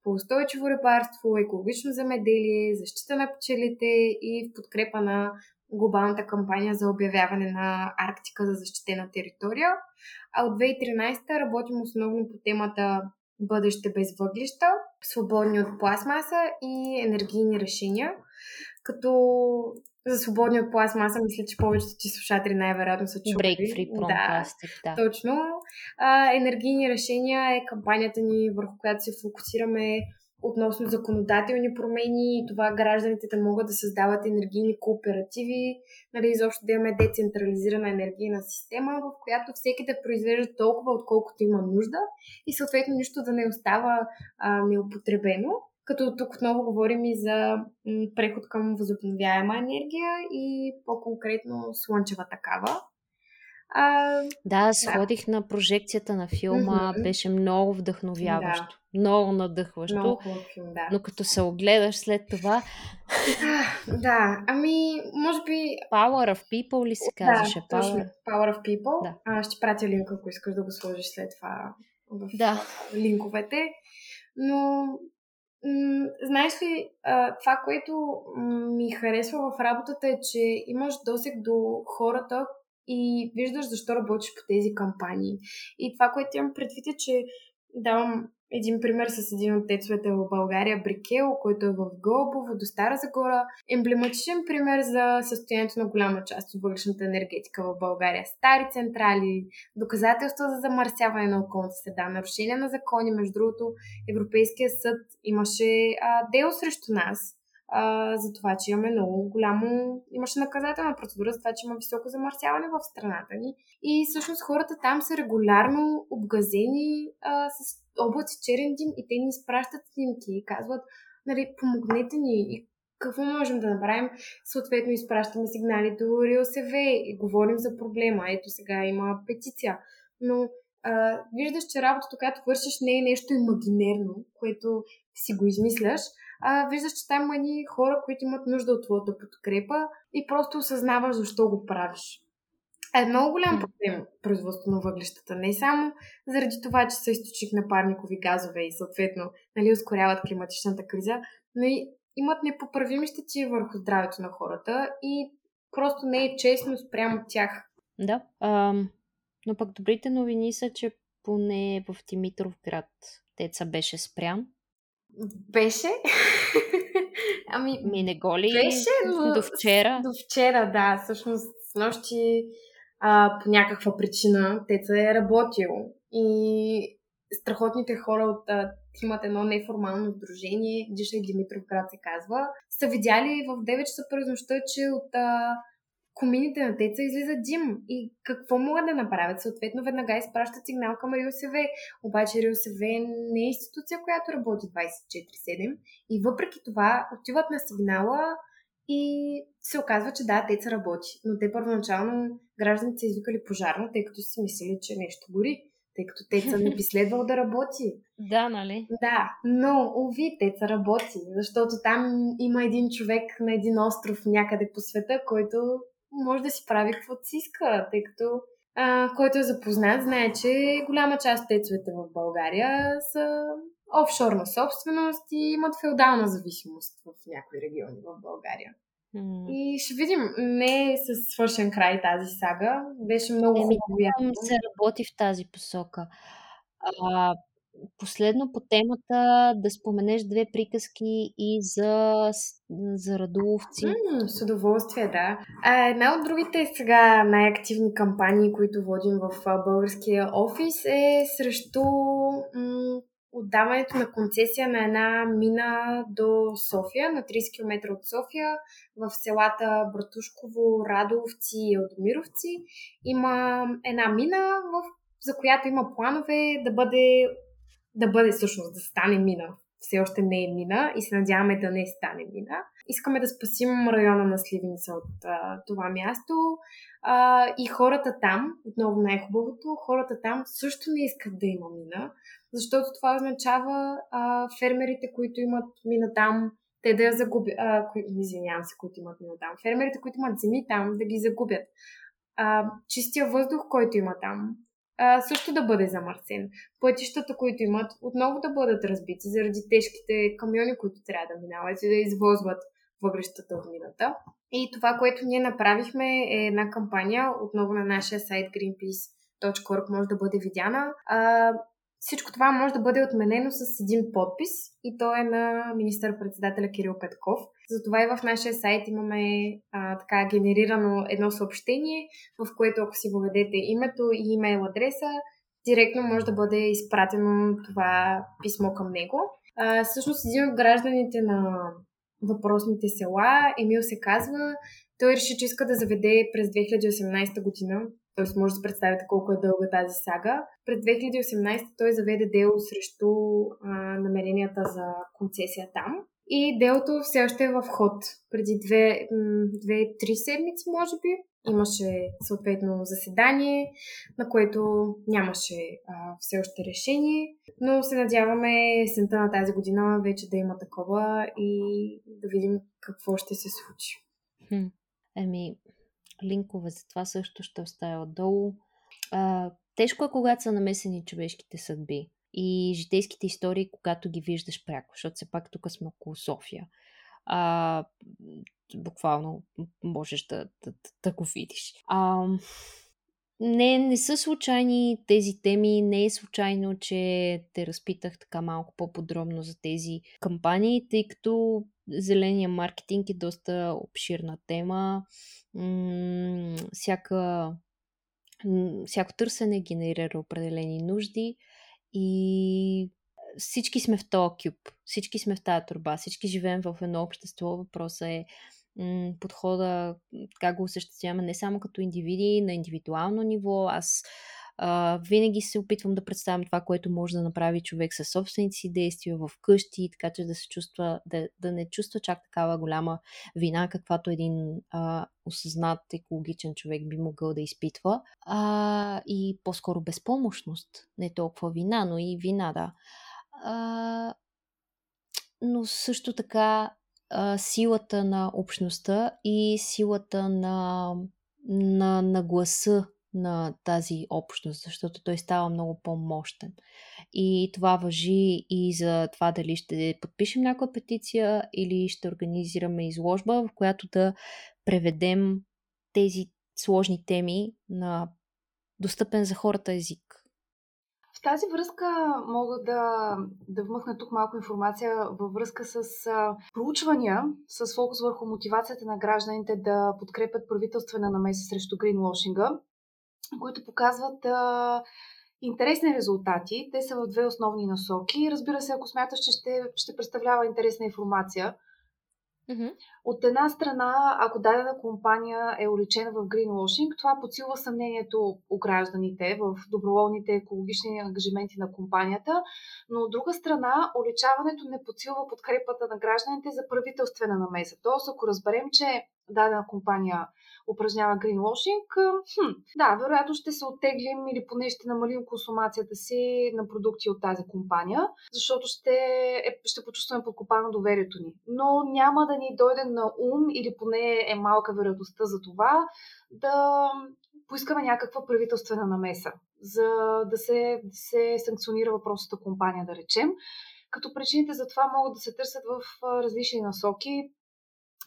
по устойчиво рибарство, екологично замеделие, защита на пчелите и в подкрепа на глобалната кампания за обявяване на Арктика за защитена територия. А от 2013 работим основно по темата бъдеще без въглища, свободни от пластмаса и енергийни решения. Като за свободни от пластмаса, мисля, че повечето ти слушатели най-вероятно са чували.
Break free from да, plastic,
да. Точно. А, енергийни решения е кампанията ни, върху която се фокусираме относно законодателни промени и това гражданите да могат да създават енергийни кооперативи, нали, изобщо да имаме децентрализирана енергийна система, в която всеки да произвежда толкова, отколкото има нужда и съответно нищо да не остава а, неупотребено. Като тук отново говорим и за преход към възобновяема енергия и по-конкретно слънчева такава.
А, да, сходих да. на прожекцията на филма. Mm-hmm. Беше много вдъхновяващо. Да. Много надъхващо.
Много филм, да.
Но като се огледаш след това...
А, да, ами, може би...
Power of People ли се казваше?
Да, точно. Power of People. Да. А, ще пратя линк, ако искаш да го сложиш след това в
да.
линковете. Но М- знаеш ли, а, това, което ми харесва в работата е, че имаш досег до хората и виждаш защо работиш по тези кампании. И това, което имам предвид е, че давам един пример с един от тецовете в България, Брикел, който е в Гълбово, до Стара Загора. Емблематичен пример за състоянието на голяма част от въглешната енергетика в България. Стари централи, доказателства за замърсяване на околната среда, нарушение на закони. Между другото, Европейския съд имаше а, дело срещу нас а, за това, че имаме много голямо... Имаше наказателна процедура за това, че има високо замърсяване в страната ни. И всъщност хората там са регулярно обгазени а, с облаци черен дим и те ни изпращат снимки и казват, нали, помогнете ни и какво можем да направим? Съответно, изпращаме сигнали до РИОСВ и говорим за проблема. Ето сега има петиция. Но а, виждаш, че работата, която вършиш, не е нещо имагинерно, което си го измисляш, а, виждаш, че там има едни хора, които имат нужда от твоята подкрепа и просто осъзнаваш защо го правиш. Е много голям проблем производство на въглищата. Не само заради това, че са източник на парникови газове и съответно нали, ускоряват климатичната криза, но и имат непоправими щети върху здравето на хората и просто не е честно спрямо тях.
Да, ам, но пък добрите новини са, че поне в Димитров град теца беше спрян
беше.
ами, Ми не го ли?
Беше, но...
До вчера?
До вчера, да. Всъщност, с нощи а, по някаква причина Теца е работил. И страхотните хора от а, имат едно неформално сдружение, Диша и Димитров град се казва, са видяли в 9 часа през нощта, че от а, комините на теца излиза дим. И какво могат да направят? Съответно, веднага изпращат сигнал към РИОСВ. Обаче РИОСВ не е институция, която работи 24-7. И въпреки това отиват на сигнала и се оказва, че да, теца работи. Но те първоначално гражданите са извикали пожарна, тъй като си мислили, че нещо гори тъй като теца не би следвал да работи.
Да, нали?
Да, но, уви, теца работи, защото там има един човек на един остров някъде по света, който може да си прави каквото си иска, тъй като а, който е запознат, знае, че голяма част от тецовете в България са офшорна собственост и имат феодална зависимост в някои региони в България. Mm. И ще видим. Не е с свършен край тази сага. Беше много хубаво.
се работи в тази посока. А, Последно по темата да споменеш две приказки и за, за радуловци.
С удоволствие, да. Една от другите сега най-активни кампании, които водим в българския офис е срещу м- отдаването на концесия на една мина до София, на 30 км от София, в селата Братушково, Радовци и Елдомировци. Има една мина, в, за която има планове да бъде да бъде всъщност, да стане мина. Все още не е мина и се надяваме да не стане мина. Искаме да спасим района на Сливница от а, това място а, и хората там, отново най-хубавото, хората там също не искат да има мина, защото това означава а, фермерите, които имат мина там, те да я загубят. Извинявам се, които имат мина там. Фермерите, които имат земи там, да ги загубят. А, чистия въздух, който има там, а, също да бъде замърсен. Пътищата, които имат, отново да бъдат разбити заради тежките камиони, които трябва да минават и да извозват въглещата от мината. И това, което ние направихме е една кампания, отново на нашия сайт greenpeace.org може да бъде видяна. А, всичко това може да бъде отменено с един подпис и то е на министър-председателя Кирил Петков. Затова и в нашия сайт имаме а, така генерирано едно съобщение, в което ако си въведете името и имейл адреса, директно може да бъде изпратено това писмо към него. А, всъщност един от гражданите на въпросните села, Емил се казва, той реши, че иска да заведе през 2018 година, т.е. може да се представите колко е дълга тази сага. През 2018 той заведе дело срещу а, намеренията за концесия там. И делото все още е в ход. Преди две, две-три седмици, може би, имаше съответно заседание, на което нямаше а, все още решение, но се надяваме есента на тази година вече да има такова и да видим какво ще се случи.
Хм. Еми, линкове за това също ще оставя отдолу. А, тежко е, когато са намесени човешките съдби и житейските истории, когато ги виждаш пряко, защото все пак тук сме около София. А, буквално можеш да, да, да го видиш. А, не, не са случайни тези теми, не е случайно, че те разпитах така малко по-подробно за тези кампании, тъй като зеления маркетинг е доста обширна тема. М- всяка, всяко търсене генерира определени нужди и всички сме в този кюб, всички сме в тази турба, всички живеем в едно общество. Въпросът е м- подхода, как го осъществяваме не само като индивиди, на индивидуално ниво. Аз винаги се опитвам да представям това, което може да направи човек със собствените си действия в къщи, така че да се чувства, да, да не чувства чак такава голяма вина, каквато един а, осъзнат екологичен човек би могъл да изпитва. А, и по-скоро безпомощност. Не толкова вина, но и вина, да. А, но също така а, силата на общността и силата на, на, на гласа на тази общност, защото той става много по-мощен. И това въжи и за това дали ще подпишем някаква петиция или ще организираме изложба, в която да преведем тези сложни теми на достъпен за хората език.
В тази връзка мога да, да вмъкна тук малко информация във връзка с проучвания с фокус върху мотивацията на гражданите да подкрепят правителствена намеса срещу гринвошинга които показват а, интересни резултати. Те са в две основни насоки. Разбира се, ако смяташ, че ще, ще представлява интересна информация, Mm-hmm. От една страна, ако дадена компания е уличена в гринвошинг, това подсилва съмнението у гражданите в доброволните екологични ангажименти на компанията, но от друга страна, уличаването не подсилва подкрепата на гражданите за правителствена намеса. Тоест, ако разберем, че дадена компания упражнява гринвошинг, хм, да, вероятно ще се оттеглим или поне ще намалим консумацията си на продукти от тази компания, защото ще, е, ще почувстваме подкопано доверието ни. Но няма да ни дойде на ум или поне е малка вероятността за това да поискаме някаква правителствена намеса, за да се, да се санкционира въпросната компания, да речем. Като причините за това могат да се търсят в различни насоки.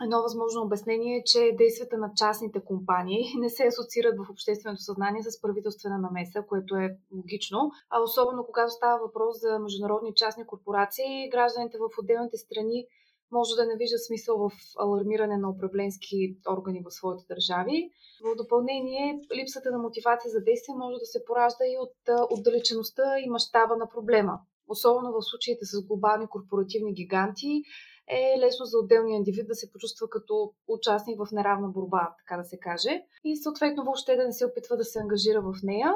Едно възможно обяснение е, че действията на частните компании не се асоциират в общественото съзнание с правителствена намеса, което е логично. А особено когато става въпрос за международни частни корпорации, гражданите в отделните страни може да не виждат смисъл в алармиране на управленски органи в своите държави. В допълнение, липсата на мотивация за действие може да се поражда и от отдалечеността и мащаба на проблема. Особено в случаите с глобални корпоративни гиганти, е лесно за отделния индивид да се почувства като участник в неравна борба, така да се каже. И съответно въобще да не се опитва да се ангажира в нея.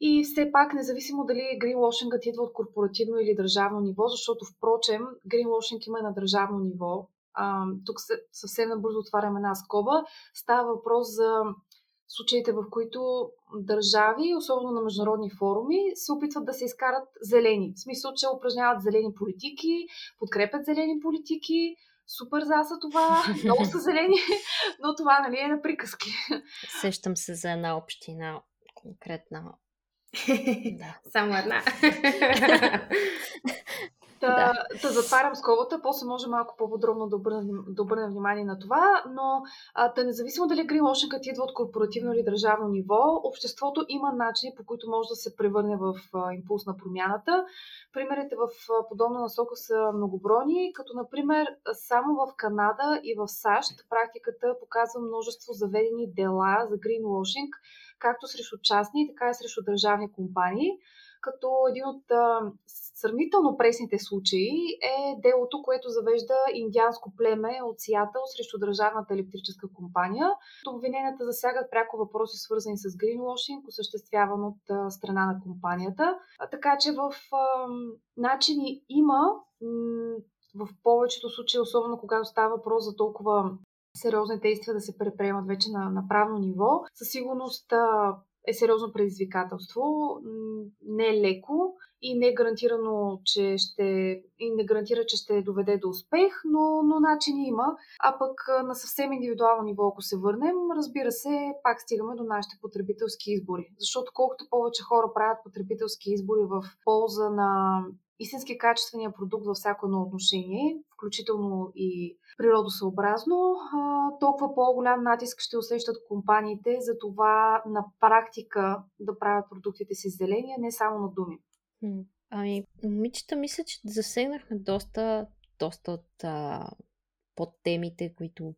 И все пак, независимо дали гринвошингът идва от корпоративно или държавно ниво, защото впрочем гринвошинг има на държавно ниво. А, тук съвсем набързо отваряме една скоба. Става въпрос за случаите, в които държави, особено на международни форуми, се опитват да се изкарат зелени. В смисъл, че упражняват зелени политики, подкрепят зелени политики, супер за са това, много са зелени, но това нали е на приказки.
Сещам се за една община конкретна.
Да. Само една.
Да. та затварям скобата, после може малко по-подробно да обърнем, да обърнем внимание на това, но а, та независимо дали гринвошингът идва от корпоративно или държавно ниво, обществото има начини, по които може да се превърне в а, импулс на промяната. Примерите в а, подобна насока са многобройни, като например само в Канада и в САЩ практиката показва множество заведени дела за гринвошинг, както срещу частни, така и срещу държавни компании като един от сравнително пресните случаи е делото, което завежда индианско племе от Сиатъл срещу държавната електрическа компания. Обвиненията засягат пряко въпроси, свързани с гринвошинг, осъществяван от страна на компанията. Така че в начини има в повечето случаи, особено когато става въпрос за толкова сериозни действия да се предприемат вече на, на правно ниво, със сигурност е сериозно предизвикателство. Не е леко и не е гарантирано, че ще, и не гарантира, че ще доведе до успех, но, но начини има. А пък на съвсем индивидуално ниво, ако се върнем, разбира се, пак стигаме до нашите потребителски избори. Защото колкото повече хора правят потребителски избори в полза на истински качествения продукт във всяко едно отношение, включително и природосъобразно, толкова по-голям натиск ще усещат компаниите за това на практика да правят продуктите си зелени, а не само на думи.
Ами, момичета, мисля, че засегнахме доста, доста от а, под темите, които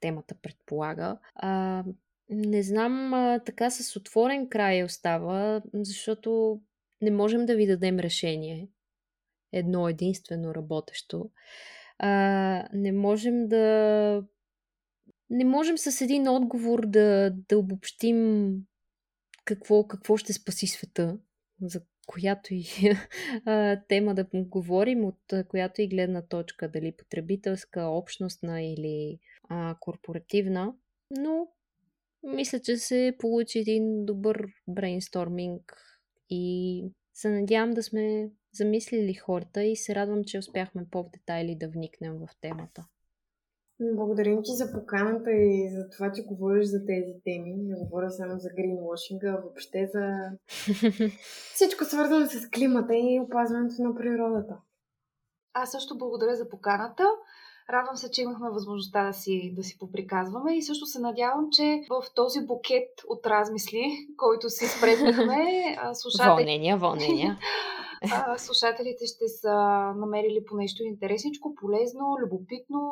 темата предполага. А, не знам, а, така с отворен край остава, защото не можем да ви дадем решение едно единствено работещо. А, не можем да. Не можем с един отговор да, да обобщим какво, какво ще спаси света, за която и а, тема да говорим, от която и гледна точка, дали потребителска, общностна или а, корпоративна. Но мисля, че се получи един добър брейнсторминг и се надявам да сме замислили хората и се радвам, че успяхме по-в детайли да вникнем в темата.
Благодарим ти за поканата и за това, че говориш за тези теми. Не говоря само за гринвошинга, а въобще за всичко свързано с климата и опазването на природата.
Аз също благодаря за поканата. Радвам се, че имахме възможността да си, да си поприказваме и също се надявам, че в този букет от размисли, който си спреднахме,
слушатели... Вълнения, вълнения.
слушателите ще са намерили по нещо интересничко, полезно, любопитно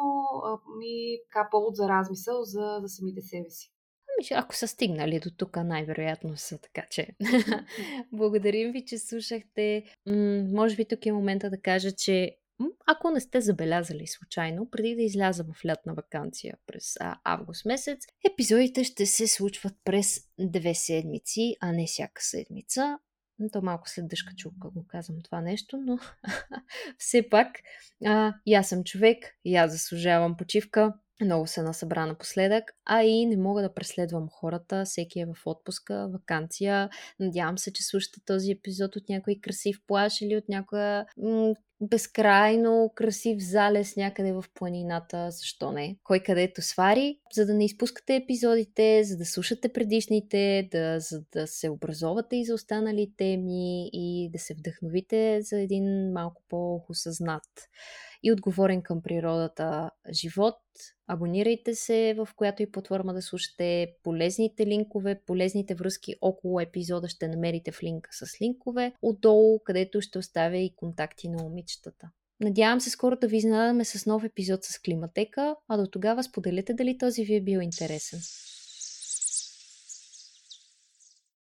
и така повод за размисъл за, за самите себе си.
Ами, ако са стигнали до тук, най-вероятно са, така че. Благодарим ви, че слушахте. М- може би тук е момента да кажа, че ако не сте забелязали случайно, преди да изляза в лятна вакансия през а, август месец, епизодите ще се случват през две седмици, а не всяка седмица. То малко след дъжка чука го казвам това нещо, но все пак а, и аз съм човек, и аз заслужавам почивка. Много се насъбра напоследък, а и не мога да преследвам хората. Всеки е в отпуска, вакансия. Надявам се, че слушате този епизод от някой красив плаш или от някоя м- безкрайно красив залез някъде в планината, защо не? Кой където свари, за да не изпускате епизодите, за да слушате предишните, да, за да се образовате и за останали теми и да се вдъхновите за един малко по-осъзнат и отговорен към природата живот. Абонирайте се в която и платформа да слушате полезните линкове, полезните връзки около епизода ще намерите в линка с линкове, отдолу, където ще оставя и контакти на момичетата. Надявам се скоро да ви изненадаме с нов епизод с Климатека, а до тогава споделете дали този ви е бил интересен.